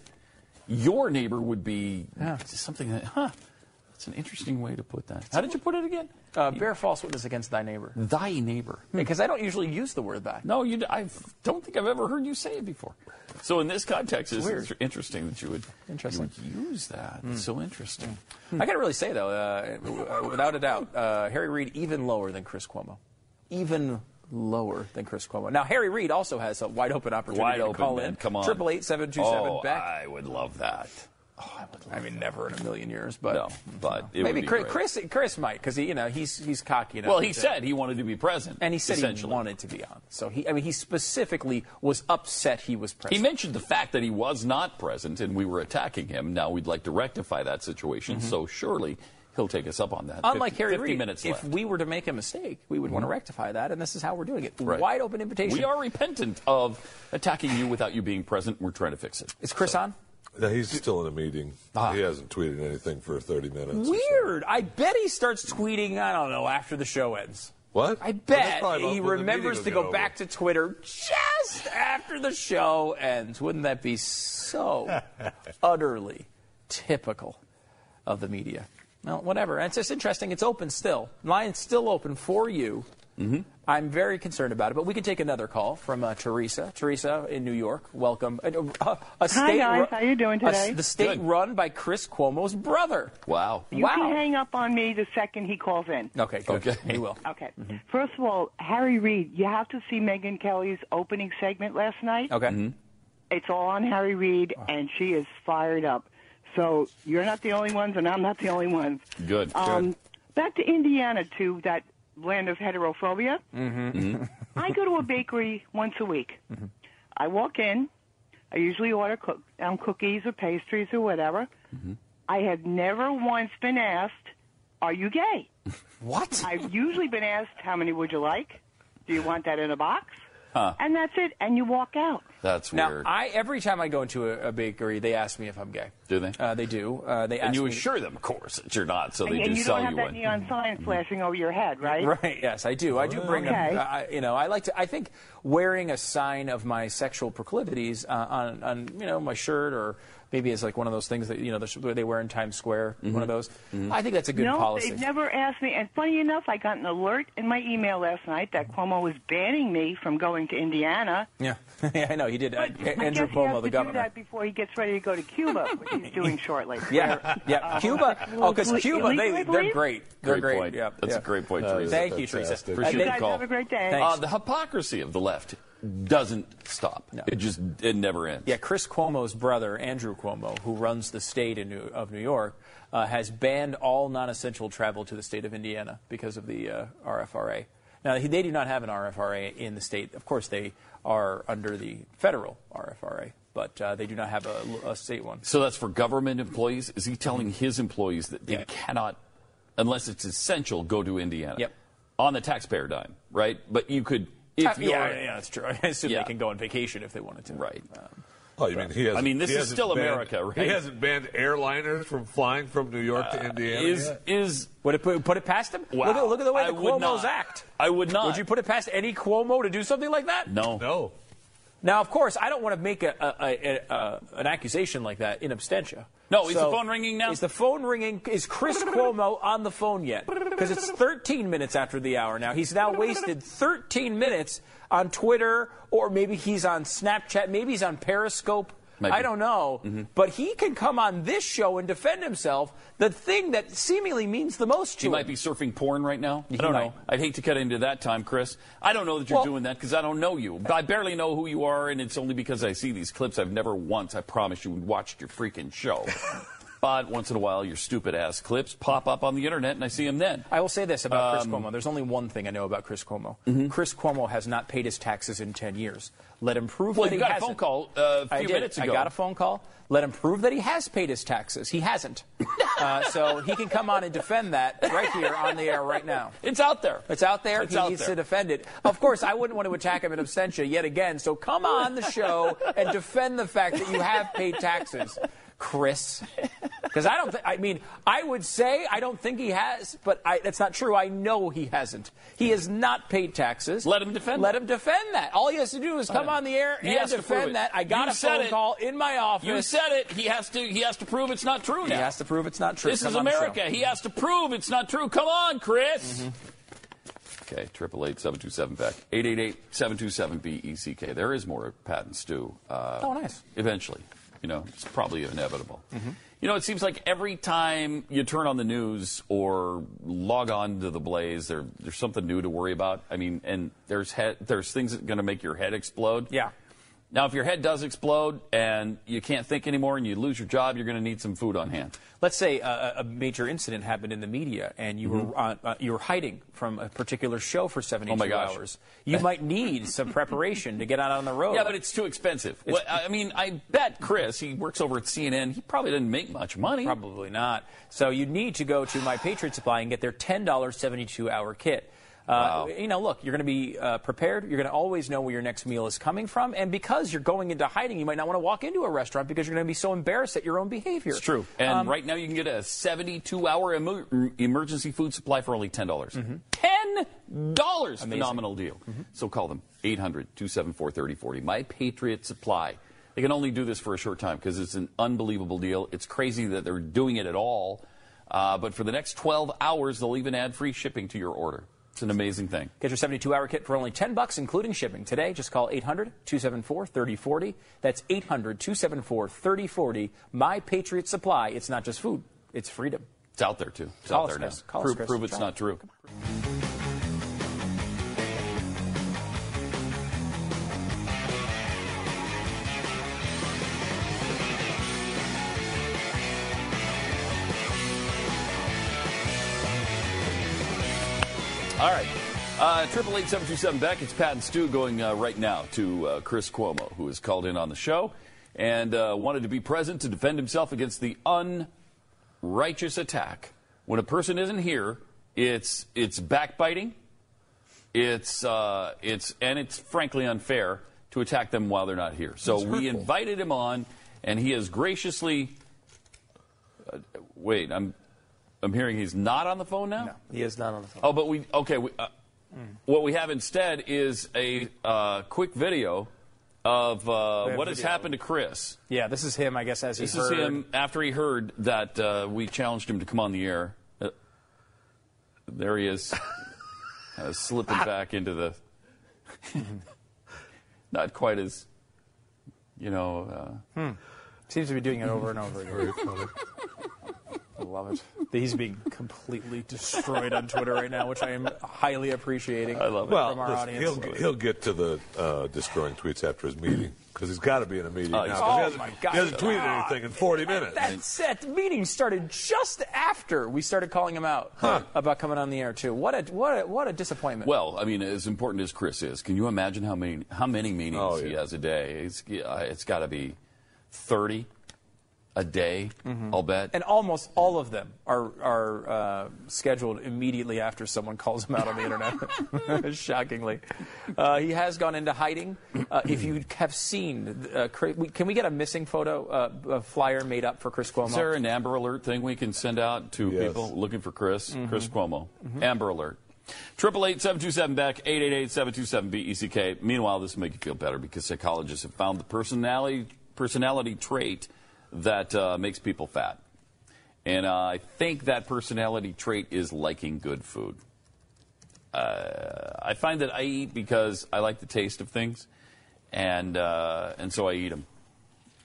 S3: your neighbor would be something that. Huh. That's an interesting way to put that. How did you put it again?
S5: Uh, bear false witness against thy neighbor.
S3: Thy neighbor.
S5: Because I don't usually use the word thy.
S3: No, you. I don't think I've ever heard you say it before. So in this context,
S5: It's
S3: it's, interesting that you would,
S5: Interesting.
S3: you would use that. It's so interesting.
S5: I got to really say though, uh, without a doubt, uh, Harry Reid even lower than Chris Cuomo, even lower than Chris Cuomo. Now Harry Reid also has a wide open opportunity
S3: Wide
S5: to
S3: open,
S5: call
S3: man.
S5: in.
S3: Come on.
S5: Triple eight seven two seven
S3: Oh,
S5: Beck.
S3: I would love that.
S5: I mean, never in a million years, but
S3: No, but it would
S5: maybe
S3: be
S5: Chris. Chris Chris might because he you know he's he's cocky enough.
S3: Well, he said he wanted to be present,
S5: and he said he wanted to be on. So he I mean he specifically was upset he was present.
S3: He mentioned the fact that he was not present and we were attacking him. Now we'd like to rectify that situation, so surely he'll take us up on that.
S5: Mm-hmm. Unlike
S3: 50,
S5: Harry
S3: 50
S5: Reid,
S3: minutes
S5: if
S3: left.
S5: we were to make a mistake, we would want to
S3: Mhm.
S5: rectify that, and this is how we're doing it.
S3: Right.
S5: Wide open invitation.
S3: We are repentant of attacking you without you being present. We're trying to fix it.
S5: Is Chris on?
S11: No, he's still in a meeting.
S3: Ah.
S11: He hasn't tweeted anything for 30 minutes.
S5: Weird. I bet he starts tweeting. I don't know after the show ends.
S11: What?
S5: I bet
S11: probably
S5: he remembers to go
S11: get
S5: back to Twitter just after the show ends. Wouldn't that be so utterly Typical of the media. Well, whatever. And it's just interesting. It's open still. Line's still open for you.
S3: Mm-hmm.
S5: I'm very concerned about it, but we can take another call from uh, Teresa. Teresa in New York, welcome. Uh, uh, a
S16: Hi, guys.
S5: ru-
S16: How you doing
S5: a-
S16: today?
S5: the state run by Chris Cuomo's brother.
S3: Wow.
S16: You
S5: wow.
S16: can hang up on me the second he calls in.
S5: Okay, good.
S3: Okay.
S5: We will.
S16: Okay. First of all, Harry Reid, you have to see Megyn Kelly's opening segment last night.
S5: Okay.
S3: Mm-hmm.
S16: It's all on Harry Reid, and she is fired up. So you're not the only ones, and I'm not the only ones.
S3: Good.
S16: Um, back to Indiana, too, that land of heterophobia.
S3: Mm-hmm.
S16: I go to a bakery once a week. I walk in. I usually order cook- um, cookies or pastries or whatever. I have never once been asked, "Are you gay?"
S5: What?
S16: I've usually been asked, "How many would you like? Do you want that in a box?"
S3: Huh.
S16: And that's it. And you walk out.
S3: That's
S5: Now,
S3: weird.
S5: I every time I go into a, a bakery, they ask me if I'm gay.
S3: Do they?
S5: Uh, they do. Uh, they
S3: and you
S5: me-
S3: assure them, of course, that you're not, so they
S16: and,
S3: do
S16: and you
S3: sell
S16: don't have
S3: you
S16: that
S3: one.
S16: neon sign flashing over your head, right?
S5: Right. Yes, I do. I do bring
S16: Okay.
S5: them. I, you know, I like to. I think wearing a sign of my sexual proclivities uh, on, on, you know, my shirt or maybe as like one of those things that you know the- they wear in Times Square. One mm-hmm. of those. Mm-hmm. I think that's a good
S16: no,
S5: policy.
S16: they've never asked me. And funny enough, I got an alert in my email last night that Cuomo was banning me from going to Indiana.
S5: Yeah, yeah, I know he did. Uh,
S16: I
S5: Andrew
S16: guess he
S5: Cuomo,
S16: to
S5: the
S16: do
S5: governor.
S16: that before he gets ready to go to Cuba, which he's doing shortly.
S5: Yeah, yeah.
S16: Uh,
S5: Cuba. Oh, because Cuba, they they're
S16: believe?
S5: great. They're
S3: Great
S5: great.
S3: point.
S5: Yeah,
S3: That's
S5: yeah.
S3: a great point,
S5: Uh,
S3: Teresa.
S5: Thank you, Teresa. Uh,
S3: Appreciate
S5: they-
S3: the
S16: guys
S3: call.
S16: have a great day.
S3: Uh, the hypocrisy of the left doesn't stop. It just it never ends.
S5: Yeah, Chris Cuomo's brother, Andrew Cuomo, who runs the state in New, of New York, uh, has banned all non-essential travel to the state of Indiana because of the uh, RFRA. Now, he, they do not have an RFRA in the state. Of course, they are under the federal RFRA, but uh, they do not have a, a state one.
S3: So that's for government employees. Is he telling his employees that they
S5: Yeah.
S3: cannot, unless it's essential, go to Indiana?
S5: Yep.
S3: On the taxpayer dime, right? But you could, if
S5: Uh,
S3: you're,
S5: yeah, yeah, that's true. I assume
S3: Yeah.
S5: they can go on vacation if they wanted to.
S3: right.
S11: Oh, you mean he hasn't?
S3: I mean, this
S11: he
S3: is still
S11: banned-
S3: America, right?
S11: He hasn't banned airliners from flying from New York to uh, Indiana.
S3: is
S11: yet?
S3: is
S5: Would it put, put it past him?
S3: Wow.
S5: Look, at, look at the way
S3: I
S5: the Cuomo's
S3: not.
S5: act.
S3: I would not.
S5: Would you put it past any Cuomo to do something like that?
S3: no.
S11: no.
S5: Now, of course, I don't want to make a, a, a, a, an accusation like that in absentia.
S3: No, is the phone ringing now?
S5: Is the phone ringing? Is Chris Cuomo on the phone yet? Because it's 13 minutes after the hour now. He's now wasted 13 minutes on Twitter, or maybe he's on Snapchat, maybe he's on Periscope.
S3: Maybe.
S5: I don't know.
S3: Mm-hmm.
S5: But he can come on this show and defend himself, the thing that seemingly means the most to
S3: He
S5: him.
S3: might be surfing porn right now.
S5: He
S3: I don't
S5: might.
S3: know. I'd hate to cut into that time, Chris. I don't know that you're
S5: Well-
S3: doing that because I don't know you. I barely know who you are, and it's only because I see these clips. I've never once, I promise you, watched your freaking show. but once in a while, your stupid ass clips pop up on the internet, and I see them then.
S5: I will say this about Chris
S3: Um,
S5: Cuomo. There's only one thing I know about Chris Cuomo.
S3: Mm-hmm.
S5: Chris Cuomo has not paid his taxes in 10 years. Let him prove
S3: Well,
S5: that
S3: you
S5: he
S3: got a phone call uh, a
S5: I
S3: few minutes ago.
S5: I got a phone call. Let him prove that he has paid his taxes. He hasn't. uh, so he can come on and defend that right here on the air right now.
S3: It's out there.
S5: It's out there.
S3: It's
S5: he
S3: out
S5: needs
S3: there.
S5: to defend it. Of course, I wouldn't want to attack him in absentia yet again. So come on the show and defend the fact that you have paid taxes, Chris. Because I don't. Th- I mean, I would say I don't think he has, but I, that's not true. I know he hasn't. He has not paid taxes.
S3: Let him defend
S5: Let
S3: that.
S5: him defend that. All he has to do is come on the air
S3: He
S5: and
S3: has to prove it.
S5: defend that. I got
S3: You
S5: a phone
S3: it.
S5: call in my office.
S3: You said it. He has to. He has to prove it's not true
S5: He has to prove it's not true.
S3: This
S5: Come
S3: is
S5: on the show.
S3: America. He has to prove it's not true. Come on, Chris.
S5: Mm-hmm.
S3: Okay, triple eight seven two seven Beck eight eight eight seven two seven B E C K. There is more Pat and Stu. Uh,
S5: Oh, nice.
S3: Eventually, you know, it's probably inevitable.
S5: Mm-hmm.
S3: You know, it seems like every time you turn on the news or log on to the Blaze, there, there's something new to worry about. I mean, and there's he- there's things that are going to make your head explode.
S5: Yeah.
S3: Now, if your head does explode and you can't think anymore and you lose your job, you're going to need some food on hand.
S5: Let's say uh, a major incident happened in the media, and you
S3: Mhm.
S5: were uh, uh, you were hiding from a particular show for 72
S3: Oh,
S5: hours. You might need some preparation to get out on the road.
S3: Yeah, but it's too expensive. Well, I mean, I bet Chris, he works over at CNN, he probably doesn't make much money.
S5: Probably not. So you need to go to My Patriot Supply and get their $10 72 hour kit. Uh, You know, look, you're going to be uh, prepared. You're going to always know where your next meal is coming from. And because you're going into hiding, you might not want to walk into a restaurant because you're going to be so embarrassed at your own behavior.
S3: It's true. And
S5: Um,
S3: right now you can get a 72 hour emer- emergency food supply for only 10. dollars
S5: Mm-hmm.
S3: $10! Phenomenal deal. So call them 800 274 3040. My Patriot Supply. They can only do this for a short time because it's an unbelievable deal. It's crazy that they're doing it at all. Uh, but for the next 12 hours, they'll even add free shipping to your order. It's an amazing thing.
S5: Get your 72-hour kit for only 10 bucks, including shipping. Today, just call 800-274-3040. That's 800-274-3040. My Patriot Supply. It's not just food; it's freedom.
S3: It's out there too. It's
S5: Call
S3: out there now.
S5: Chris. Call us,
S3: prove, prove it's not true. All right. Uh, Triple eight seven two seven Beck. It's Pat and Stu going uh, right now to uh, Chris Cuomo, who has called in on the show and uh, wanted to be present to defend himself against the unrighteous attack. When a person isn't here, it's it's backbiting. It's uh, it's and it's frankly unfair to attack them while they're not here. So we invited him on, and he has graciously. Uh, wait, I'm I'm hearing he's not on the phone now.
S5: He is not on the phone.
S3: Oh, but we okay. We, uh, What we have instead is a uh, quick video of uh,
S5: We have
S3: what has happened to Chris.
S5: Yeah, this is him, I guess, as he
S3: This
S5: heard.
S3: is him after he heard that uh, we challenged him to come on the air. Uh, there he is, uh, slipping back into the. not quite as, you know. Uh,
S5: Hmm. Seems to be doing it over and over again. I love it. He's being completely destroyed on Twitter right now, which I am highly appreciating. I
S3: love
S11: Well,
S5: from our
S11: listen,
S5: audience.
S11: he'll, get- he'll get to the uh, destroying tweets after his meeting because he's got to be in a meeting
S5: Oh,
S11: now.
S5: oh,
S11: he hasn't,
S5: my God.
S11: He hasn't tweeted anything in 40 minutes.
S5: That set meeting started just after we started calling him out about coming on the air too. What a what a what a disappointment.
S3: Well, I mean, as important as Chris is, can you imagine how many how many meetings
S11: Oh,
S3: he has a day? It's, yeah, it's got to be thirty a day.
S5: Mm-hmm.
S3: I'll bet.
S5: and almost all of them are are uh, scheduled immediately after someone calls him out on the internet. Shockingly, uh, he has gone into hiding. Uh, if you have seen, uh, can we get a missing photo, uh, a flyer made up for Chris Cuomo?
S3: Is there an Amber Alert thing we can send out to
S11: Yes.
S3: people looking for Chris?
S5: Mhm.
S3: Chris Cuomo.
S5: Mhm.
S3: Amber Alert. Triple eight seven two seven Beck eight eight eight seven two seven B E C K. Meanwhile, this will make you feel better because psychologists have found the personality personality trait that uh, makes people fat, and uh, I think that personality trait is liking good food. Uh, I find that I eat because I like the taste of things, and uh, and so I eat them.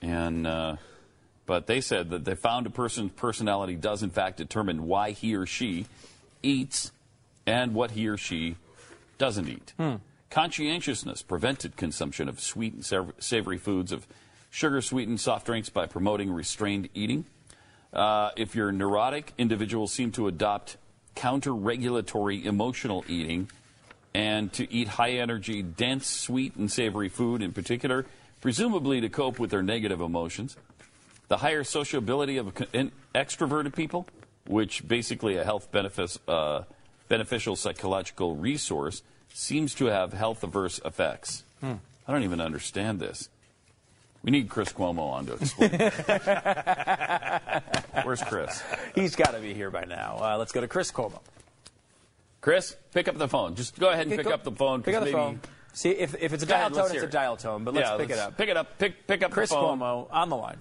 S3: And uh, but they said that they found a person's personality does in fact determine why he or she eats and what he or she doesn't eat. Conscientiousness prevented consumption of sweet and savory foods, of sugar sweetened soft drinks by promoting restrained eating. Uh, if you're neurotic, individuals seem to adopt counter regulatory emotional eating and to eat high energy, dense, sweet, and savory food in particular, presumably to cope with their negative emotions. The higher sociability of extroverted people, which basically a health uh, beneficial psychological resource, seems to have health averse effects.
S5: Hmm.
S3: I don't even understand this. We need Chris Cuomo on to explain. Where's Chris?
S5: He's got to be here by now. Uh, let's go to Chris Cuomo.
S3: Chris, pick up the phone. Just go ahead and pick
S5: go-
S3: up the phone.
S5: Pick up the
S3: maybe-
S5: phone. See if, if it's a dial tone, it's a dial tone. But let's
S3: Yeah,
S5: pick it
S3: let's
S5: up.
S3: Pick it up. Pick pick up
S5: Chris
S3: the phone.
S5: Cuomo on the line.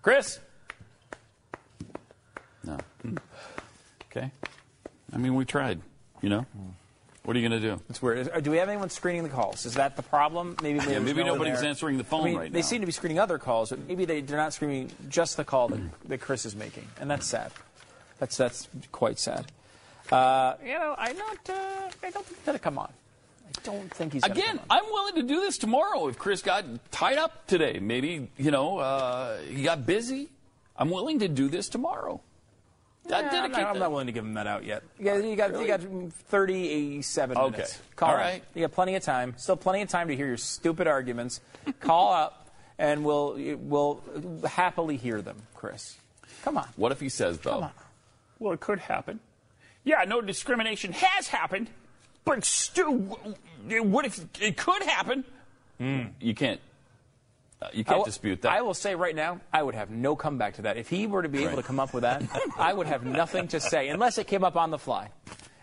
S3: Chris. No. Okay. I mean, we tried. You know. What are you going to do?
S5: It's weird. Is- Do we have anyone screening the calls? Is that the problem? Maybe
S3: Yeah, maybe
S5: no
S3: nobody's
S5: there.
S3: answering the phone
S5: I mean,
S3: right
S5: They
S3: now.
S5: seem to be screening other calls, but maybe they, they're not screening just the call that, that Chris is making, and that's sad. That's that's quite sad. Uh, you know, I'm not. Uh, I don't think he's gonna come on. I don't think he's
S3: Again,
S5: come on.
S3: I'm willing to do this tomorrow if Chris got tied up today. Maybe you know uh, he got busy. I'm willing to do this tomorrow.
S5: Yeah, I'm, not, I'm not willing to give him that out yet. You got, you got, you got 37
S3: Okay.
S5: minutes. Call
S3: All
S5: in.
S3: right.
S5: You got plenty of time. Still plenty of time to hear your stupid arguments. Call up, and we'll we'll happily hear them, Chris. Come on.
S3: What if he says though?
S8: Well, it could happen. Yeah, no discrimination has happened, but Stu, w- what if it could happen? Hmm.
S3: You can't. You
S5: I
S3: can't
S5: will-
S3: dispute that.
S5: I will say right now, I would have no comeback to that. If he were to be able to come up with that, I would have nothing to say unless it came up on the fly.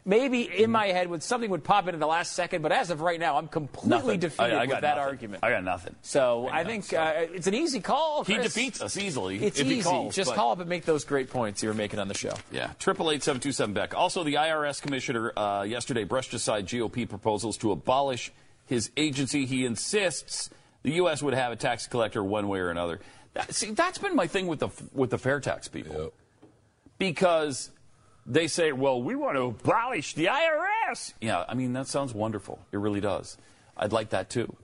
S5: maybe in my head would something would pop in the last second, but as of right now, I'm completely
S3: Nothing.
S5: defeated
S3: I- I
S5: with that
S3: nothing.
S5: argument.
S3: I got nothing.
S5: So I think uh, it's an easy call.
S3: He defeats us easily
S5: It's easy.
S3: calls,
S5: Just call up and make those great points you were making on the show.
S3: Yeah, triple eight seven two seven Beck. Also, the IRS commissioner uh, yesterday brushed aside GOP proposals to abolish his agency. He insists the U.S. would have a tax collector one way or another. That, see, that's been my thing with the with the fair tax people, because they say, "Well, we want to abolish the IRS." Yeah, I mean that sounds wonderful. It really does. I'd like that too.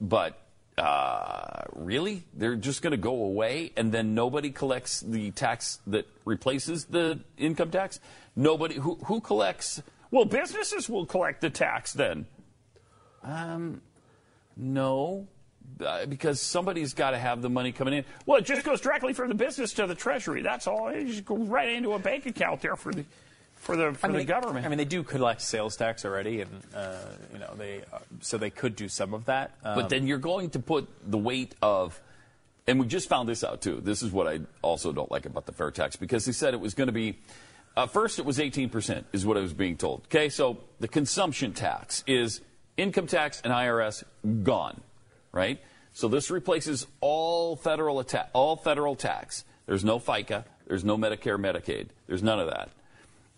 S3: But uh, really, they're just going to go away, and then nobody collects the tax that replaces the income tax. Nobody who who collects.
S8: Well, businesses will collect the tax then.
S3: Um, no, uh, because somebody's got to have the money coming in.
S8: Well, it just goes directly from the business to the treasury. That's all. It just goes right into a bank account there for the for the for
S5: I mean,
S8: the government.
S5: I mean, they do collect sales tax already, and uh, you know they uh, so they could do some of that. Um,
S3: But then you're going to put the weight of, and we just found this out too. This is what I also don't like about the fair tax because they said it was going to be, uh, first it was 18% is what I was being told. Okay, so the consumption tax is income tax and IRS gone, right? So this replaces all federal atta- all federal tax. There's no FICA, there's no Medicare, Medicaid, there's none of that.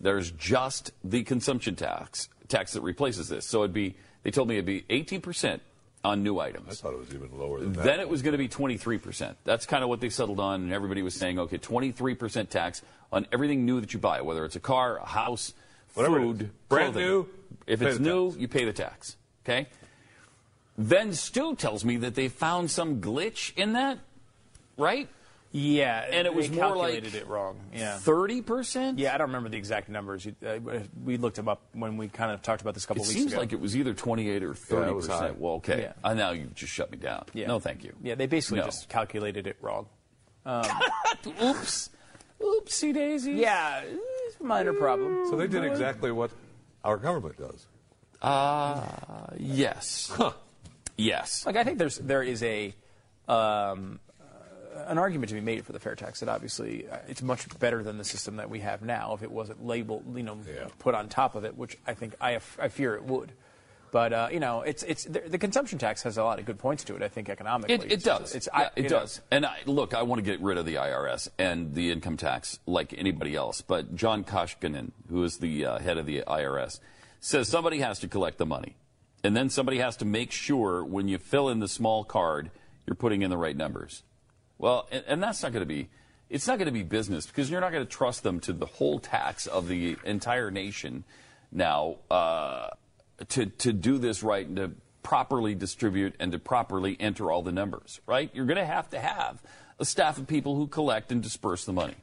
S3: There's just the consumption tax tax that replaces this. So it'd be they told me it'd be 18% on new items.
S11: I thought it was even lower than that.
S3: Then it was going to be 23%. That's kind of what they settled on, and everybody was saying, okay, 23% tax on everything new that you buy, whether it's a car, a house,
S11: Whatever
S3: food.
S11: Brand
S3: clothing.
S11: new,
S3: If it's new, you pay the tax. Okay. Then Stu tells me that they found some glitch in that, right?
S5: Yeah,
S3: and it was
S5: they
S3: more like
S5: it wrong. Yeah,
S3: thirty percent.
S5: Yeah, I don't remember the exact numbers. Uh, we looked them up when we kind of talked about this a couple
S3: It
S5: weeks
S3: seems like it was either 28 or 30
S5: it was high.
S3: percent. Well, okay.
S5: Yeah.
S3: Uh, now you just shut me down.
S5: Yeah.
S3: No, thank you.
S5: Yeah, they basically
S3: No.
S5: just calculated it wrong. Um,
S3: Oops. Oopsie daisy.
S5: Yeah, it's a minor problem.
S11: So they did exactly what our government does.
S3: Uh, yes. Yes.
S5: Like I think there's there is a um, uh, an argument to be made for the fair tax that obviously uh, it's much better than the system that we have now if it wasn't labeled, you know, put on top of it, which I think I, I fear it would. But uh, you know, it's it's the, the consumption tax has a lot of good points to it. I think economically,
S3: It, it
S5: It's-
S3: does.
S5: It's,
S3: Yeah,
S5: I-
S3: it
S5: know,
S3: does. And I, look, I want to get rid of the IRS and the income tax like anybody else. But John Koskinen, who is the uh, head of the IRS, says somebody has to collect the money. And then somebody has to make sure when you fill in the small card, you're putting in the right numbers. Well, and, and that's not going to be, it's not going to be business because you're not going to trust them to the whole tax of the entire nation now uh, to, to do this right and to properly distribute and to properly enter all the numbers, right? You're going to have to have a staff of people who collect and disperse the money.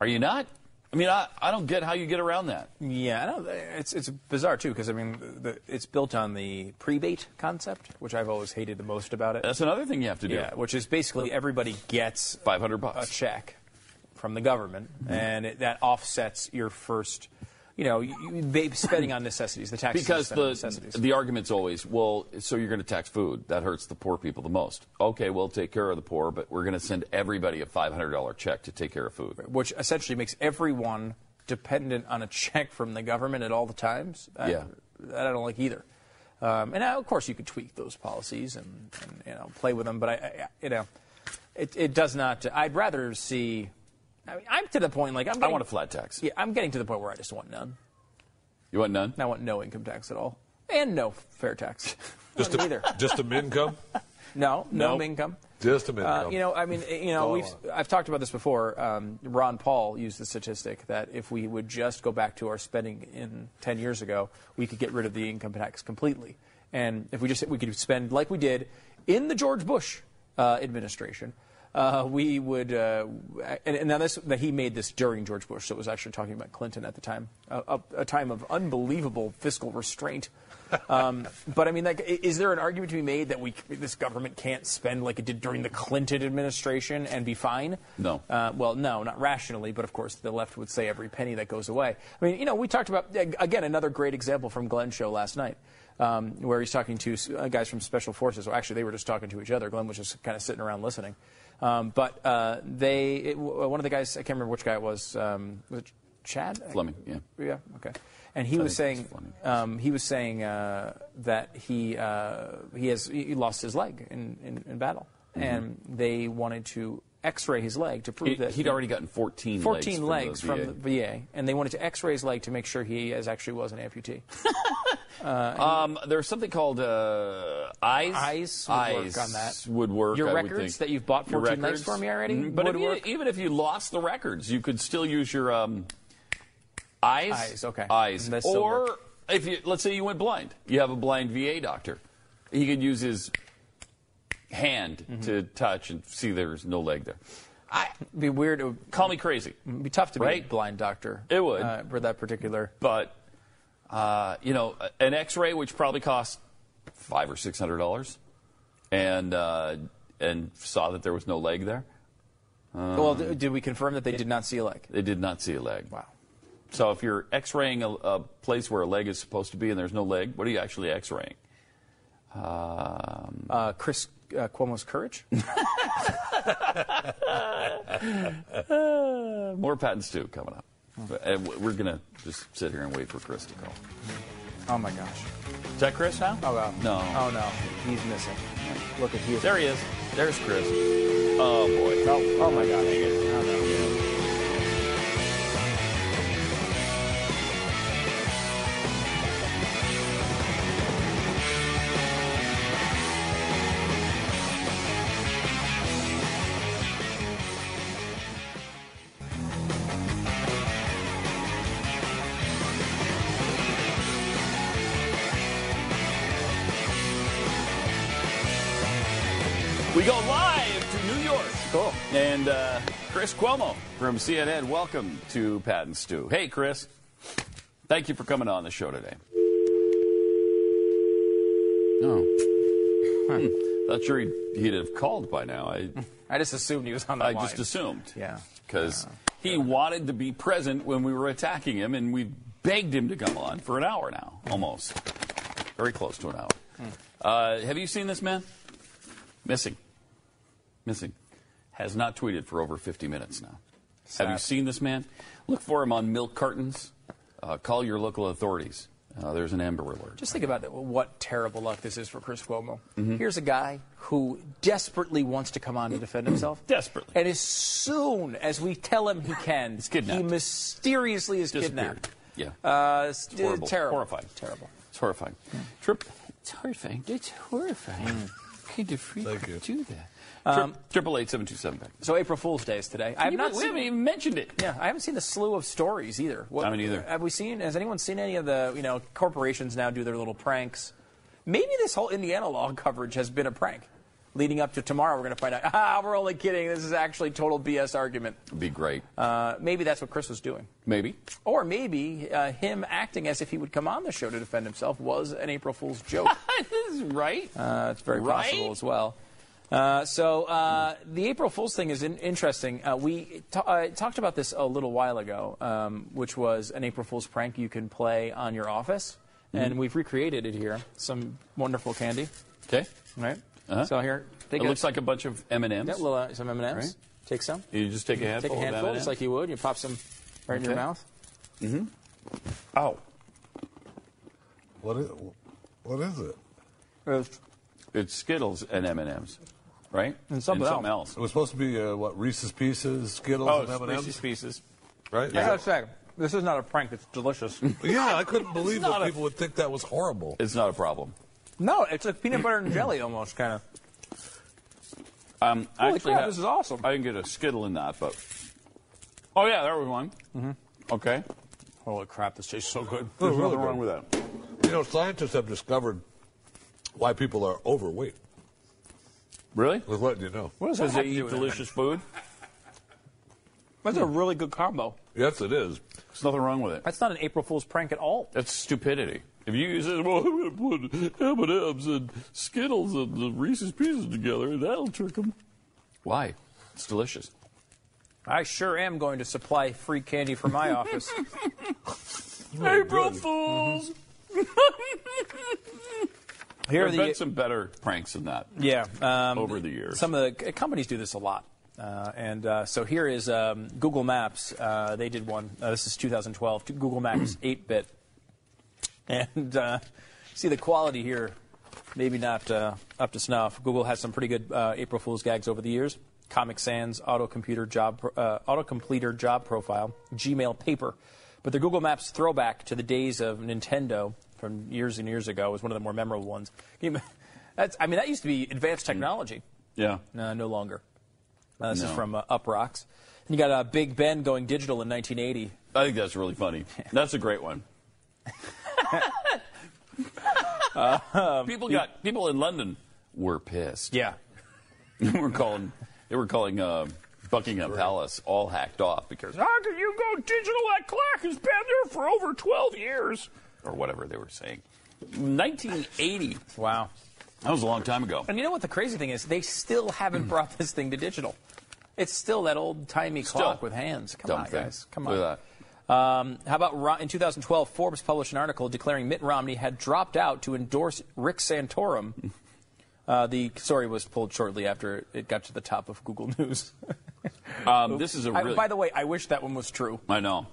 S3: Are you not? I mean, I, I don't get how you get around that.
S5: Yeah, I know. It's it's bizarre too because I mean, the, it's built on the prebate concept, which I've always hated the most about it.
S3: That's another thing you have to do.
S5: Yeah, which is basically everybody gets
S3: 500 bucks
S5: a check from the government, mm-hmm. and it, that offsets your first, you know, you, spending on necessities. The taxes
S3: because the
S5: necessities.
S3: the argument's always, well, so you're going to tax food. That hurts the poor people the most. Okay, we'll take care of the poor, but we're going to send everybody a $500 check to take care of food.
S5: which essentially makes everyone dependent on a check from the government at all the times. I-
S3: Yeah.
S5: that I don't like either. Um, and now, of course, you could tweak those policies and, and you know play with them, but I, I you know, it, it does not. I'd rather see. I mean, I'm to the point like I'm.
S3: I want a flat tax.
S5: Yeah, I'm getting to the point where I just want none.
S3: You want none?
S5: I want no income tax at all, and no fair tax.
S11: Just a,
S5: Neither.
S11: just a income?
S5: No, no
S11: Nope.
S5: income.
S11: Just a
S5: Uh, you know, I mean, you know, we've. I've talked about this before. Um, Ron Paul used the statistic that if we would just go back to our spending in 10 years ago, we could get rid of the income tax completely. And if we just we could spend like we did in the George Bush uh, administration, uh, we would. Uh, and, and now this that he made this during George Bush, so it was actually talking about Clinton at the time, a, a, a time of unbelievable fiscal restraint. Um, but I mean, like, is there an argument to be made that we this government can't spend like it did during the Clinton administration and be fine?
S3: No.
S5: Uh, well, no, not rationally, but of course the left would say every penny that goes away. I mean, you know, we talked about again another great example from Glenn's show last night. Um, where he's talking to uh, guys from special forces. Well, actually, they were just talking to each other. Glenn was just kind of sitting around listening. Um, but uh, they, it, w- one of the guys, I can't remember which guy it was. Um, was it Chad
S3: Fleming, yeah.
S5: Yeah. Okay. And he
S3: I
S5: was saying um, he was saying uh, that he uh, he has he lost his leg in, in, in battle,
S3: Mhm.
S5: and they wanted to X-ray his leg to prove that
S3: he'd already gotten 14 legs
S5: 14
S3: from the
S5: legs from
S3: VA.
S5: the VA, and they wanted to X-ray his leg to make sure he as actually was an amputee. uh,
S3: Um, there's something called uh, eyes.
S5: Eyes would work on that.
S3: Would work.
S5: Your
S3: I
S5: records that you've bought
S3: Your
S5: 14 legs
S3: records.
S5: for me already
S3: Mhm. But
S5: would
S3: if you- even if you lost the records, you could still use your um, eyes.
S5: Eyes, okay.
S3: Eyes. Or
S5: work.
S3: if you let's say you went blind, you have a blind VA doctor. He could use his hand
S5: Mm-hmm.
S3: to touch and see there's no leg there. I'd
S5: be weird. It would
S3: call me crazy.
S5: It'd be tough to be a blind doctor.
S3: It would.
S5: uh, for that particular.
S3: But uh, you know, an X-ray which probably cost five or six hundred dollars, and uh, and saw that there was no leg there.
S5: Well, d- did we confirm that they did not see a leg?
S3: They did not see a leg.
S5: Wow.
S3: So if you're X-raying a, a place where a leg is supposed to be and there's no leg, what are you actually X-raying? Um,
S5: Uh, Chris uh, Cuomo's courage.
S3: uh, more Pat and Stu coming up. And we're gonna just sit here and wait for Chris to call.
S5: Oh my gosh.
S3: Is that Chris now?
S5: Oh wow.
S3: No.
S5: Oh no. He's missing. Look at he.
S3: There he is. There's Chris. Oh boy.
S5: Oh, oh my gosh. Oh, no.
S3: Chris Cuomo from CNN, welcome to Pat and Stu. Hey, Chris. Thank you for coming on the show today. Oh. Hmm. Not sure he'd, he'd have called by now. I,
S5: I just assumed he was on the
S3: I
S5: line.
S3: just assumed.
S5: Yeah.
S3: Because he wanted to be present when we were attacking him, and we begged him to come on for an hour now, almost. Very close to an hour.
S5: Hmm.
S3: Uh, have you seen this man? Missing. Missing. Has not tweeted for over 50 minutes now. Have you seen this man? Look for him on milk cartons. Uh, call your local authorities. Uh, there's an Amber Alert.
S5: Just think about it, what terrible luck this is for Chris Cuomo.
S3: Mhm.
S5: Here's a guy who desperately wants to come on to defend himself.
S3: desperately.
S5: And as soon as we tell him he can,
S3: kidnapped.
S5: he mysteriously is kidnapped.
S3: Yeah.
S5: Uh, it's
S3: It's horrible.
S5: terrible.
S3: Horrifying.
S5: Terrible.
S3: It's horrifying. Trip. It's horrifying. It's horrifying. Kind of freak
S11: you.
S3: do that.
S5: Um,
S3: Triple eight seven two seven.
S5: So April Fool's Day is today. I have
S3: We
S5: not
S3: haven't- we haven't even mentioned it.
S5: Yeah, I haven't seen the slew of stories either. What,
S3: I haven't either.
S5: Have we seen? Has anyone seen any of the? You know, corporations now do their little pranks. Maybe this whole Indiana law coverage has been a prank. Leading up to tomorrow, we're going to find out. Ah, we're only kidding. This is actually total BS argument.
S3: It'd be great.
S5: Uh, maybe that's what Chris was doing.
S3: Maybe.
S5: Or maybe uh, him acting as if he would come on the show to defend himself was an April Fool's joke.
S3: this is right.
S5: Uh, it's very
S3: Right?
S5: possible as well. Uh, so uh, the April Fool's thing is in- interesting. Uh, we ta- uh, talked about this a little while ago, um, which was an April Fool's prank you can play on your office, and
S3: Mhm.
S5: we've recreated it here. Some wonderful candy.
S3: Okay.
S5: Right.
S3: Uh-huh.
S5: So here, take
S3: it
S5: a,
S3: looks like a bunch of M and
S5: yeah,
S3: M's.
S5: little, uh, some M and M's.
S3: Right.
S5: Take some.
S3: You just take a handful.
S5: Take a handful,
S3: of
S5: just like you would. You pop some right in your mouth.
S3: Mm-hmm. Oh.
S11: What is, what is it?
S5: It's,
S3: It's Skittles and M and M's, right?
S5: And something
S3: else.
S11: It was supposed to be uh, what Reese's Pieces, Skittles,
S3: Oh,
S11: and
S3: it's
S11: M&M's.
S3: Reese's Pieces.
S11: Right?
S5: I gotta say, this is not a prank. It's delicious.
S11: yeah, I couldn't believe that
S3: a-
S11: people would think that was horrible.
S3: It's not a problem.
S5: no, it's like peanut butter and jelly almost, kind of.
S3: Um,
S5: Holy
S3: actually,
S5: crap,
S3: ha-
S5: this is awesome.
S3: I didn't get a Skittle in that, but oh yeah, there was one.
S5: Mm-hmm.
S3: Okay.
S5: Holy crap, this tastes so good.
S3: There's
S11: really
S3: nothing wrong with that.
S11: You know, scientists have discovered why people are overweight.
S3: Really?
S11: With letting you know.
S5: What does that
S3: they eat
S5: with
S3: delicious food.
S5: That's a really good combo.
S11: Yes, it is.
S3: There's nothing wrong with it.
S5: That's not an April Fool's prank at all.
S3: That's stupidity. If you use it, well, I'm going to put M and M's and Skittles and the Reese's Pieces together, and that'll trick them. Why? It's delicious.
S5: I sure am going to supply free candy for my office.
S3: April Fools. Mm-hmm.
S5: Here
S3: There have been some better pranks than that.
S5: yeah um,
S3: Over the years.
S5: Some of the companies do this a lot. Uh, and uh, so here is um, Google Maps. Uh, they did one. Uh, this is 2012. Google Maps 8-bit. And uh, see the quality here, maybe not uh, up to snuff. Google has some pretty good uh, April Fool's gags over the years. Comic Sans, Auto Computer Job, uh, Auto Completer Job Profile, Gmail Paper. But the Google Maps throwback to the days of Nintendo from years and years ago was one of the more memorable ones. That's, I mean, that used to be advanced technology.
S3: Yeah.
S5: No, no longer. Uh, this is from uh, Up Rocks. And you got uh, Big Ben going digital in 1980.
S3: I think that's really funny. That's a great one.
S5: Uh,
S3: people got people in London were pissed.
S5: Yeah,
S3: they were calling they were calling uh, Buckingham Palace all hacked off because
S8: How can you go digital? That clock has been there for over 12 years.
S3: Or whatever they were saying. 1980.
S5: Wow.
S3: That was a long time ago.
S5: And you know what the crazy thing is? They still haven't brought this thing to digital. It's still that old timey
S3: Still.
S5: clock with hands. Come
S3: Dumb
S5: on,
S3: thing.
S5: guys. Come
S3: Look
S5: on.
S3: at
S5: Um, how about in 2012, Forbes published an article declaring Mitt Romney had dropped out to endorse Rick Santorum. Uh, the story was pulled shortly after it got to the top of Google News.
S3: Um, this is a
S5: I-
S3: really-
S5: by the way, I wish that one was true.
S3: I know.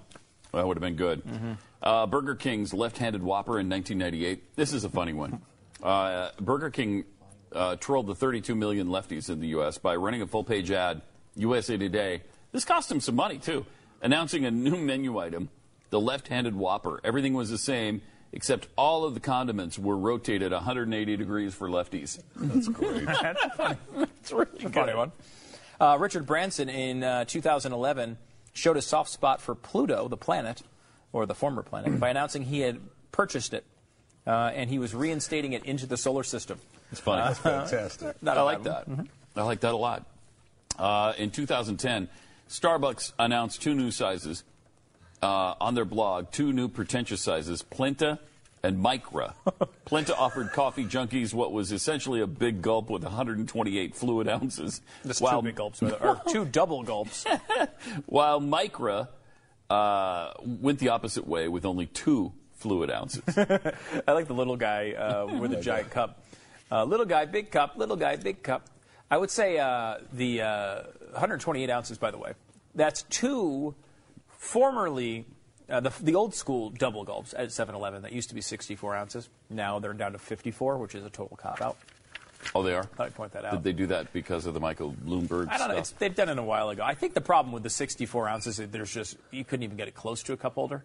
S3: That would have been good.
S5: Mm-hmm.
S3: Uh, Burger King's left-handed Whopper in 1998. This is a funny one. Uh, Burger King uh, trolled the 32 million lefties in the U.S. by running a full-page ad, USA Today. This cost them some money too, announcing a new menu item, the left-handed Whopper. Everything was the same, except all of the condiments were rotated 180 degrees for lefties.
S11: That's great.
S5: That's funny.
S3: It's really
S5: a funny one. Uh, Richard Branson in uh, 2011 showed a soft spot for Pluto, the planet, or the former planet, by announcing he had purchased it. Uh, and he was reinstating it into the solar system.
S3: It's funny.
S5: That's fantastic. Not
S3: I
S5: a
S3: like
S5: bad
S3: that.
S5: one.
S3: I like that a lot. Uh, in 2010, Starbucks announced two new sizes uh, on their blog, two new pretentious sizes, Plenta and Micra. Plenta offered coffee junkies what was essentially a big gulp with 128 fluid ounces.
S5: That's
S3: while,
S5: two big gulps, or two double gulps.
S3: while Micra uh, went the opposite way with only two fluid ounces.
S5: I like the little guy uh, with a giant cup. Uh, little guy, big cup. Little guy, big cup. I would say uh, the uh, 128 ounces. By the way, that's two formerly uh, the, the old school double gulps at 7-Eleven that used to be 64 ounces. Now they're down to 54, which is a total cop out.
S3: Oh, they are?
S5: I'd point that out.
S3: Did they do that because of the Michael Bloomberg
S5: I don't know. It's, they've done it a while ago. I think the problem with the 64 ounces is that there's just you couldn't even get it close to a cup holder.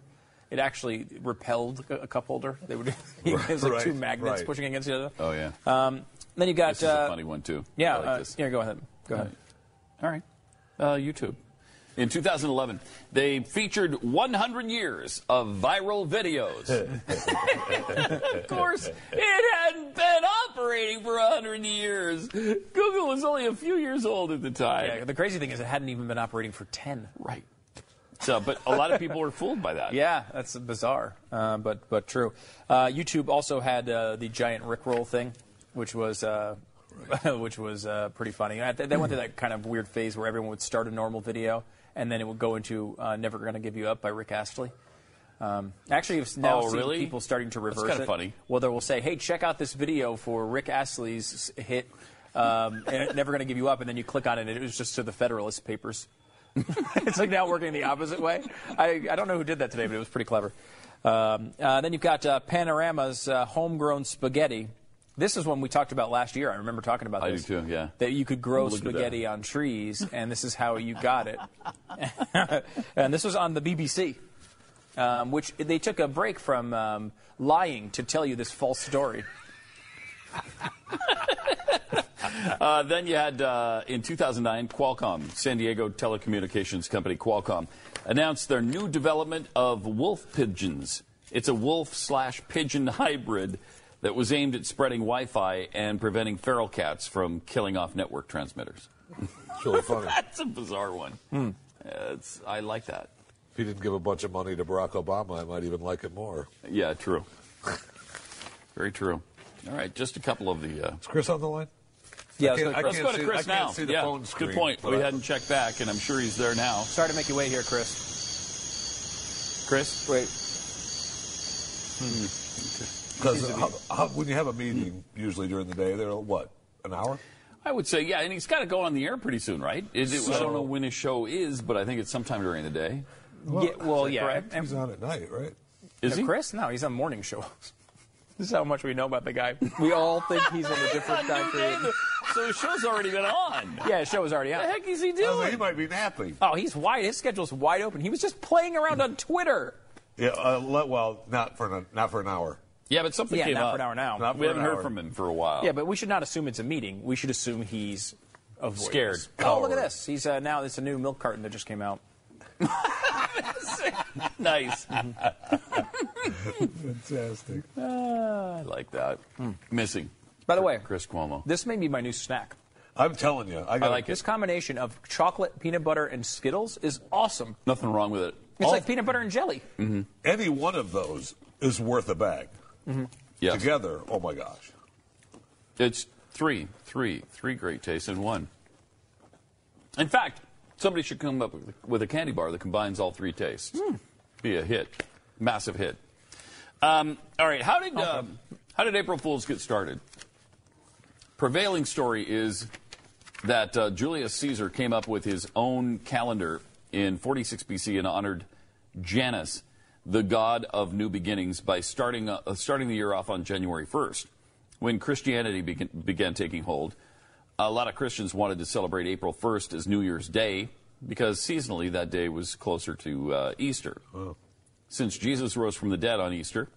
S5: It actually repelled a, cup holder. They would it was like two magnets
S3: right.
S5: pushing against each other.
S3: Oh, yeah.
S5: Um, then you got
S3: This is
S5: uh,
S3: a funny one, too.
S5: Yeah,
S3: like
S5: uh, here, go ahead. Go ahead.
S3: All right. Uh, YouTube. In 2011, they featured 100 years of viral videos. of course, it hadn't been operating for 100 years. Google was only a few years old at the time.
S5: Yeah, the crazy thing is it hadn't even been operating for 10.
S3: Right. So, but a lot of people were fooled by that.
S5: Yeah, that's bizarre, uh, but but true. Uh, YouTube also had uh, the giant Rickroll thing, which was uh, which was uh, pretty funny. They went through that kind of weird phase where everyone would start a normal video and then it would go into uh, "Never Gonna Give You Up" by Rick Astley. Um, actually, I've now
S3: Oh,
S5: seen
S3: really?
S5: people starting to
S3: That's
S5: reverse
S3: kinda
S5: it.
S3: funny.
S5: Well, they will say, "Hey, check out this video for Rick Astley's hit." Um, Never Gonna Give You Up, and then you click on it, and it was just to the Federalist Papers. it's like now working the opposite way. I, I don't know who did that today, but it was pretty clever. Um, uh, then you've got uh, Panorama's uh, homegrown spaghetti. This is one we talked about last year. I remember talking about
S3: I do too, yeah.
S5: That you could grow
S3: Look at that.
S5: spaghetti on trees, and this is how you got it. and this was on the BBC, um, which they took a break from um, lying to tell you this false story.
S3: Uh, then you had uh, in 2009, Qualcomm, San Diego telecommunications company Qualcomm, announced their new development of wolf pigeons. It's a wolf slash pigeon hybrid that was aimed at spreading Wi-Fi and preventing feral cats from killing off network transmitters.
S11: It's really funny.
S3: That's a bizarre one. Uh, it's, I like that.
S11: If he didn't give a bunch of money to Barack Obama, I might even like it more.
S3: Yeah, true. Very true. All right, just a couple of the. Uh,
S11: Is Chris on the line?
S5: Yeah,
S11: I can't- I
S3: let's
S11: can't
S3: go to
S11: see-
S3: Chris
S11: I can't
S3: now.
S11: see the
S3: yeah,
S11: phone
S3: good point. We
S11: I-
S3: hadn't checked back, and I'm sure he's there now.
S5: Sorry to make you wait here, Chris.
S3: Chris,
S5: wait.
S11: Because how, how, when you have a meeting, usually during the day, they're what, an hour?
S3: I would say, yeah, and he's got to go on the air pretty soon, right? It, it- I don't know when his show is, but I think it's sometime during the day.
S5: yeah, well, yeah.
S3: correct?
S11: He's on at night, right?
S3: Is
S5: Uh,
S3: he?
S5: Chris? No, he's on morning show. this is how much we know about the guy. We all think he's in a different time period.
S3: so the show's already been on.
S5: Yeah, his show was already on.
S3: What the heck is he
S11: Oh,
S3: doing?
S11: he might be napping.
S5: Oh, he's wide. His schedule's wide open. He was just playing around on Twitter.
S11: Yeah, uh, le- well, not for an, not for an hour.
S3: Yeah, but something
S5: Yeah,
S3: came
S5: not
S3: up.
S5: for an hour now.
S11: Not
S3: We haven't heard
S11: hour.
S3: from him for a while.
S5: Yeah, but we should not assume it's a meeting. We should assume he's avoiding
S3: Scared.
S5: us. Oh, look at this. He's uh, now. It's a new milk carton that just came out.
S3: nice.
S11: Fantastic.
S3: Ah, I like that. Missing.
S5: By the way,
S3: Chris Cuomo.
S5: this may be my new snack.
S11: I'm telling you, I, got
S3: like
S5: This combination of chocolate, peanut butter, and Skittles is awesome.
S3: Nothing wrong with it.
S5: It's
S11: All-
S5: like peanut butter and jelly.
S11: any one of those is worth a bag.
S3: Yes.
S11: Together, oh my gosh.
S3: It's three, three, three great tastes in one. In fact, somebody should come up with, with a candy bar that combines all three tastes. Be a hit, massive hit. Um, all right, how did um, how did April Fools get started? Prevailing story is that uh, Julius Caesar came up with his own calendar in 46 BC and honored Janus, the god of new beginnings, by starting uh, starting the year off on January 1st. When Christianity began, began taking hold, a lot of Christians wanted to celebrate April 1st as New Year's Day because seasonally that day was closer to uh, Easter. Since Jesus rose from the dead on Easter,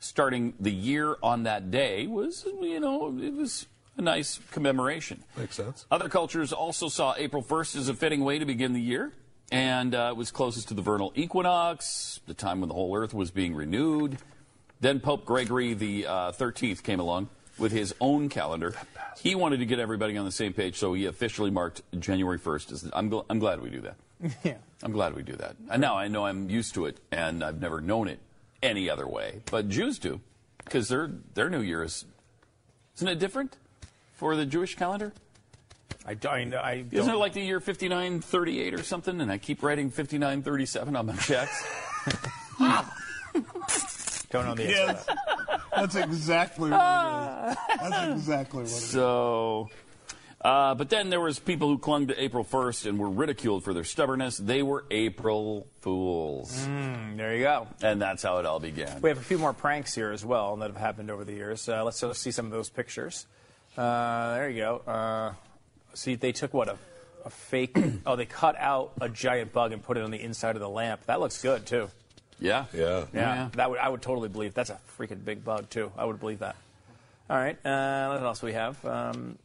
S3: starting the year on that day was, you know, it was a nice commemoration.
S11: Makes sense.
S3: Other cultures also saw April 1st as a fitting way to begin the year, and uh, it was closest to the vernal equinox, the time when the whole earth was being renewed. Then Pope Gregory the uh, 13th came along with his own calendar. He wanted to get everybody on the same page, so he officially marked January 1st. As I'm, gl- I'm glad we do that.
S5: Yeah.
S3: I'm glad we do that. And now I know I'm used to it, and I've never known it any other way. But Jews do, because their their New Year is isn't it different for the Jewish calendar?
S5: I, I, I
S3: Isn't
S5: don't-
S3: it like the year 5938 or something? And I keep writing 5937 on my checks.
S5: don't know the answer to that.
S11: That's exactly what it is. That's exactly what it is.
S3: So, uh, but then there was people who clung to April 1st and were ridiculed for their stubbornness. They were April Fools.
S5: Mm, there you go.
S3: And that's how it all began.
S5: We have a few more pranks here as well that have happened over the years. Uh, let's uh, see some of those pictures. Uh, there you go. See, they took what a, a fake. oh, they cut out a giant bug and put it on the inside of the lamp. That looks good too.
S3: Yeah.
S11: Yeah.
S5: Yeah, that would I would totally believe. That's a freaking big bug too. I would believe that. All right. Uh, what else we have? Um,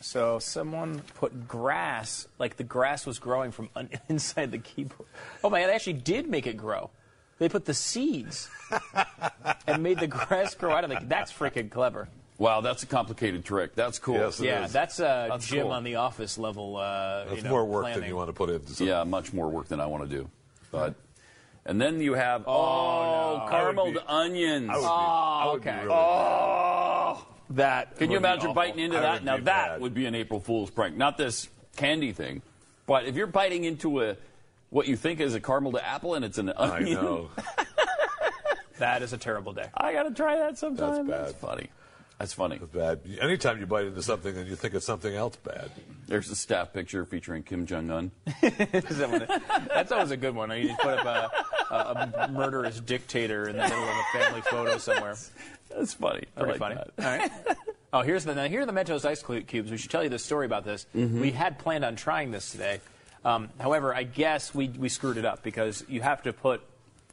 S5: so someone put grass, like the grass was growing from un- inside the keyboard. Oh my god, they actually did make it grow. They put the seeds and made the grass grow out of it. That's freaking clever.
S3: Wow, that's a complicated trick. That's cool.
S11: Yes, it
S5: yeah,
S11: is.
S5: that's uh,
S3: That's
S5: Jim
S3: cool.
S5: on the office level. Uh,
S11: That's
S5: you know,
S11: more work
S5: planning.
S11: than you want to put into something.
S3: Yeah, much more work than I want to do. But and then you have oh,
S5: no.
S3: carameled
S11: be-
S3: onions.
S11: I be,
S5: Oh, okay.
S11: really
S3: oh,
S5: That
S3: can you imagine
S5: awful.
S3: biting into
S11: I
S3: that? Now that
S11: bad.
S3: would be an April Fool's prank. Not this candy thing, but if you're biting into a what you think is a carameled apple and it's an onion.
S11: I know.
S5: That is a terrible day.
S3: I gotta try that sometime.
S11: That's bad.
S3: funny. That's funny.
S11: Bad. Anytime you bite into something and you think it's something else bad.
S3: There's a staff picture featuring Kim Jong Un.
S5: That's always a good one. You just put up a, a, a murderous dictator in the middle of a family photo somewhere.
S3: That's funny. I
S5: Pretty
S3: like
S5: funny.
S3: that.
S5: All right. Oh, here's the now here are the Mentos ice clu- cubes. We should tell you the story about this.
S3: Mm-hmm.
S5: We had planned on trying this today. Um, however, I guess we, we screwed it up because you have to put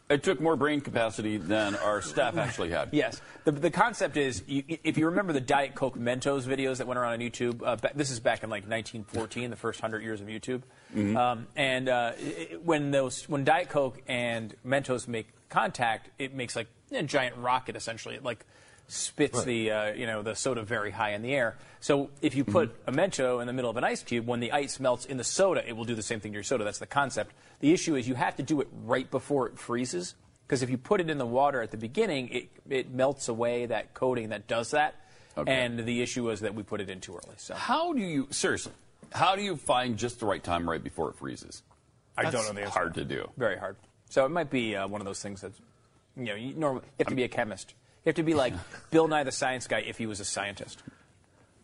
S3: It took more brain capacity than our staff actually had.
S5: Yes. The, the concept is, you, if you remember the Diet Coke Mentos videos that went around on YouTube, uh, this is back in like 1914, the first hundred years of YouTube. Um, and uh, i- i- when those, when Diet Coke and Mentos make contact, it makes like a giant rocket essentially. It like spits the, uh, you know, the soda very high in the air. So if you put a Mento in the middle of an ice cube, when the ice melts in the soda, it will do the same thing to your soda. That's the concept. The issue is you have to do it right before it freezes. Because if you put it in the water at the beginning, it, it melts away that coating that does that.
S3: Okay.
S5: And the issue was that we put it in too early. So
S3: How do you seriously? How do you find just the right time right before it freezes?
S5: I don't know the answer.
S3: Hard to do.
S5: very hard. So it might be uh, one of those things that you know you normally you have to be a chemist. You have to be like Bill Nye the Science Guy if he was a scientist.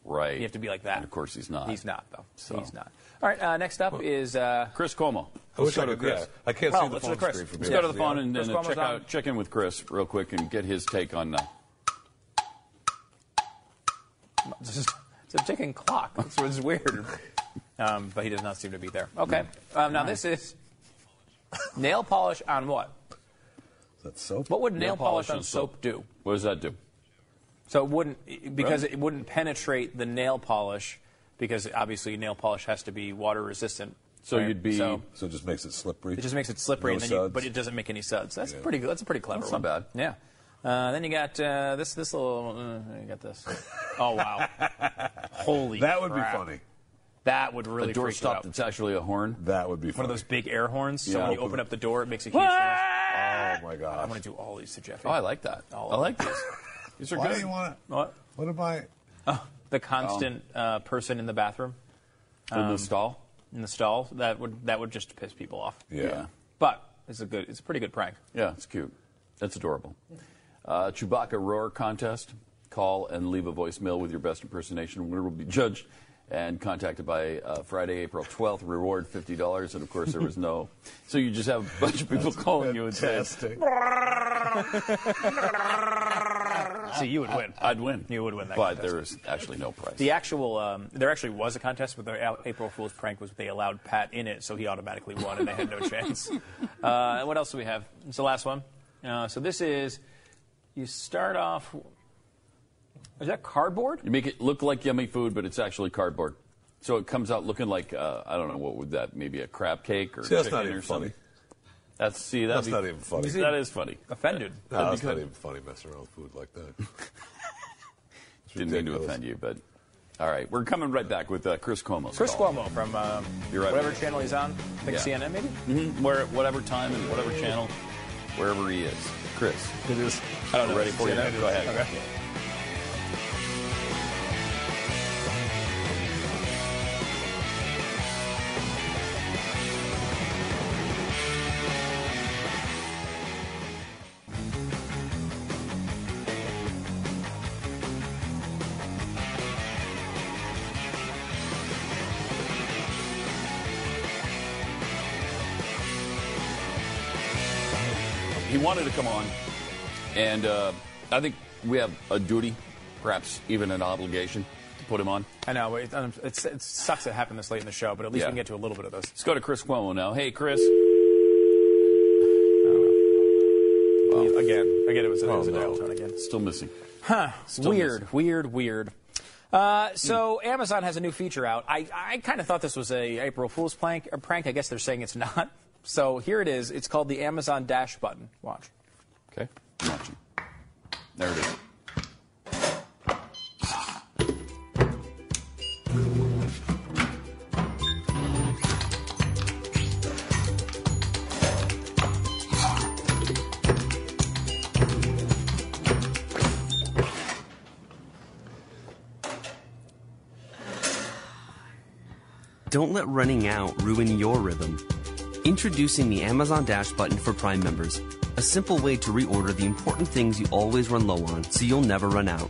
S3: Right.
S5: You have to be like that.
S3: And of course, he's not.
S5: He's not, though.
S3: So.
S5: He's not. All right, uh, next up is uh,
S3: Chris Cuomo.
S11: I wish
S3: Let's go
S11: I
S3: to
S11: could-
S3: Chris.
S11: yeah, I can't
S5: Oh,
S11: see the phone
S5: Chris.
S11: screen from
S3: Let's
S11: here.
S3: go to the phone and, and
S5: Cuomo's
S3: check
S5: on.
S3: out check in with Chris real quick and get his take on. Uh,
S5: This is it's a ticking clock. It's, it's weird. Um, but he does not seem to be there. Okay. Um, now this is nail polish on what?
S11: That's soap.
S5: What would nail,
S3: Nail
S5: polish,
S3: polish
S5: on
S3: on
S5: soap,
S3: soap.
S5: do?
S3: what does that do?
S5: So it wouldn't because
S3: Really?
S5: it wouldn't penetrate the nail polish because obviously nail polish has to be water resistant.
S3: So
S5: right?
S3: you'd be-
S5: So
S11: So it just makes it slippery.
S5: it just makes it slippery,
S11: No
S5: and then you, but it doesn't make any suds. That's
S11: Yeah.
S5: pretty good. That's a pretty clever
S3: That's
S5: one.
S3: not bad.
S5: Yeah. Uh, then you got uh, this this little. Uh, you got this. Oh wow! Holy.
S11: that would
S5: crap.
S11: be funny.
S5: That would really
S3: a door
S5: freak
S3: stop
S5: out.
S3: that's actually a horn.
S11: That would be funny.
S5: One of those big air horns. So
S3: Yeah.
S5: when you
S11: Open
S5: open up the door, it makes a huge noise.
S11: Oh my god.
S5: I want to do all these to Jeffy.
S3: Oh, I like that.
S5: All
S3: I like these. These are
S11: Why
S3: good.
S11: do you want to?
S5: What?
S11: What am I?
S5: The constant uh, person in the bathroom
S3: In
S5: Um,
S3: the stall.
S5: in the stall that would that would just piss people off.
S11: Yeah.
S5: But it's a good. It's a pretty good prank.
S3: Yeah, it's cute. That's adorable. Uh, Chewbacca roar contest. Call and leave a voicemail with your best impersonation. Winner will be judged and contacted by uh, Friday, April 12th. Reward $50. And of course, there was no. So you just have a bunch of people calling you and saying,
S11: Fantastic.
S5: See, you would win.
S3: I'd win.
S5: You would win that
S3: But
S5: contest.
S3: there is actually no prize.
S5: The actual, um, there actually was a contest, but the April Fool's prank was they allowed Pat in it, so he automatically won, and they had no chance. Uh, and what else do we have? It's the last one. Uh, so this is, you start off. Is that cardboard?
S3: You make it look like yummy food, but it's actually cardboard. So it comes out looking like, uh, I don't know, what would that, maybe a crab cake or
S11: See, that's
S3: chicken
S11: not even
S3: or something.
S11: funny.
S3: That's, see,
S11: That's
S3: be-
S11: not even funny.
S3: That is funny.
S5: Offended.
S11: No,
S3: That'd be
S11: that's not even funny messing around with food like that. It's
S3: Didn't mean to offend you, but all right. We're coming right back with uh, Chris Cuomo.
S5: Chris Cuomo from um,
S3: You're right.
S5: whatever channel he's on. I think
S3: Yeah.
S5: CNN maybe?
S3: hmm Where, whatever time and whatever channel, wherever he is. Chris.
S11: It is.
S5: I don't know.
S3: Ready for you?
S5: CNN?
S3: Go ahead.
S5: Okay.
S3: Come on, and uh, I think we have a duty, perhaps even an obligation, to put him on.
S5: I know. It, um, it's, it sucks it happened this late in the show, but at least
S3: Yeah.
S5: we can get to a little bit of this.
S3: Let's go to Chris Cuomo now. Hey, Chris.
S5: Again, again, it was, a- it was a
S3: Oh, no.
S5: dial tone again.
S3: Still missing.
S5: Huh.
S3: Still
S5: weird,
S3: missing.
S5: weird, weird. Uh, so Amazon has a new feature out. I, I kind of thought this was a April Fool's prank, prank. I guess they're saying it's not. So here it is. It's called the Amazon Dash button. Watch.
S3: Okay, I'm watching. There it is.
S17: Don't let running out ruin your rhythm. Introducing the Amazon Dash button for Prime members. A simple way to reorder the important things you always run low on so you'll never run out.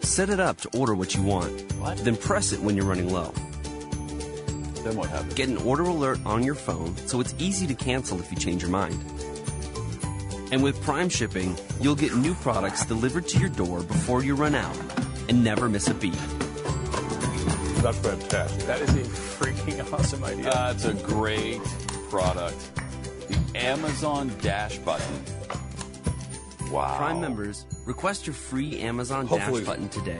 S17: Set it up to order what you want. what? Then press it when you're running low.
S3: Then what happens?
S17: Get an order alert on your phone so it's easy to cancel if you change your mind. And with Prime shipping, you'll get new products delivered to your door before you run out and never miss a beat.
S11: That's fantastic.
S5: That is a freaking awesome idea.
S3: That's a great product. The Amazon Dash button. Wow.
S17: Prime members, request your free Amazon
S11: Hopefully-
S17: Dash button today.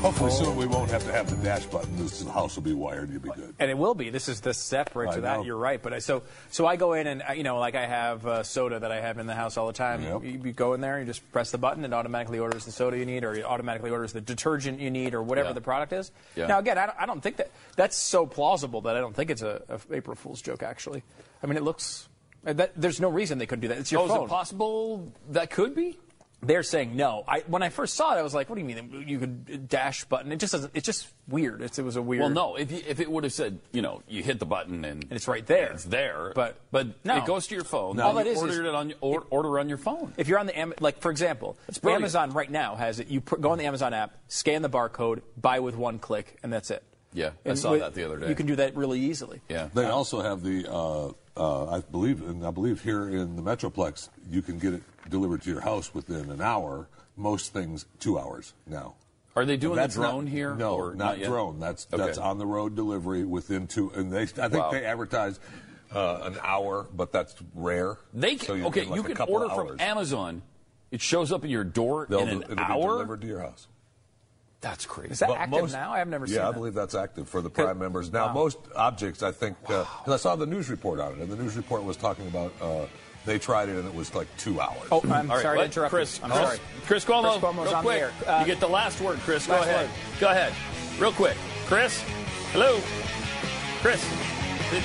S11: Hopefully
S5: Oh.
S11: soon we won't have to have the dash button. This house will be wired. You'll be good.
S5: And it will be. This is the step right
S11: I
S5: to that.
S11: know.
S5: You're right. But I, so so I go in and uh, you know like I have uh, soda that I have in the house all the time.
S11: Yep.
S5: You, you go in there, you just press the button, it automatically orders the soda you need, or it automatically orders the detergent you need, or whatever
S3: Yeah.
S5: the product is.
S3: Yeah.
S5: Now again, I don't, I don't think that that's so plausible that I don't think it's a, a April Fool's joke. Actually, I mean it looks. That, there's no reason they couldn't do that. It's your
S3: oh,
S5: phone.
S3: is it possible that could be?
S5: They're saying no. I, when I first saw it, I was like, "What do you mean you could dash button?" It just doesn't. It's just weird. It's, it was a weird.
S3: Well, no. If you, if it would have said, you know, you hit the button and,
S5: it's right there.
S3: it's there.
S5: But-
S3: but
S5: no.
S3: it goes to your phone.
S5: All that is
S3: order
S5: is-
S3: it on your, or, order on your phone.
S5: If you're on the Am- like, for example. Amazon right now has it. You pr- go on the Amazon app, scan the barcode, buy with one click, and that's it.
S3: Yeah, I saw
S5: with-
S3: that the other day.
S5: You can do that really easily.
S3: Yeah.
S11: They also have the, uh, uh, I believe, and I believe here in the Metroplex, you can get it delivered to your house within an hour. Most things, two hours now.
S3: Are they doing the
S11: That's
S3: drone
S11: not-
S3: here?
S11: No,
S3: or
S11: not,
S3: yet?
S11: drone. That's
S3: Okay.
S11: that's on the road delivery within two. And they, I think
S3: Wow.
S11: they advertise uh, an hour, but that's rare.
S3: They
S11: So
S3: can,
S11: you
S3: okay.
S11: like
S3: you can order from. Amazon. It shows up at your door
S11: They'll
S3: in an
S11: it'll be delivered to your house.
S3: That's crazy.
S5: Is that
S11: But
S5: active
S11: most-
S5: now? I've never seen
S11: Yeah, I
S5: that.
S11: believe that's active for the Prime members. Now, most objects, I think, because I saw the news report on it, and the news report was talking about uh, they tried it and it was like two hours.
S5: Oh, I'm
S3: All right,
S5: sorry to interrupt
S3: Chris,
S5: you. I'm
S3: Chris,
S5: sorry.
S3: Chris Cuomo,
S5: Chris Cuomo's
S3: real
S5: on
S3: quick.
S5: the air. Uh,
S3: you get the last word, Chris. Go ahead.
S5: word.
S3: Go ahead. Real quick. Chris, hello. Chris. Did-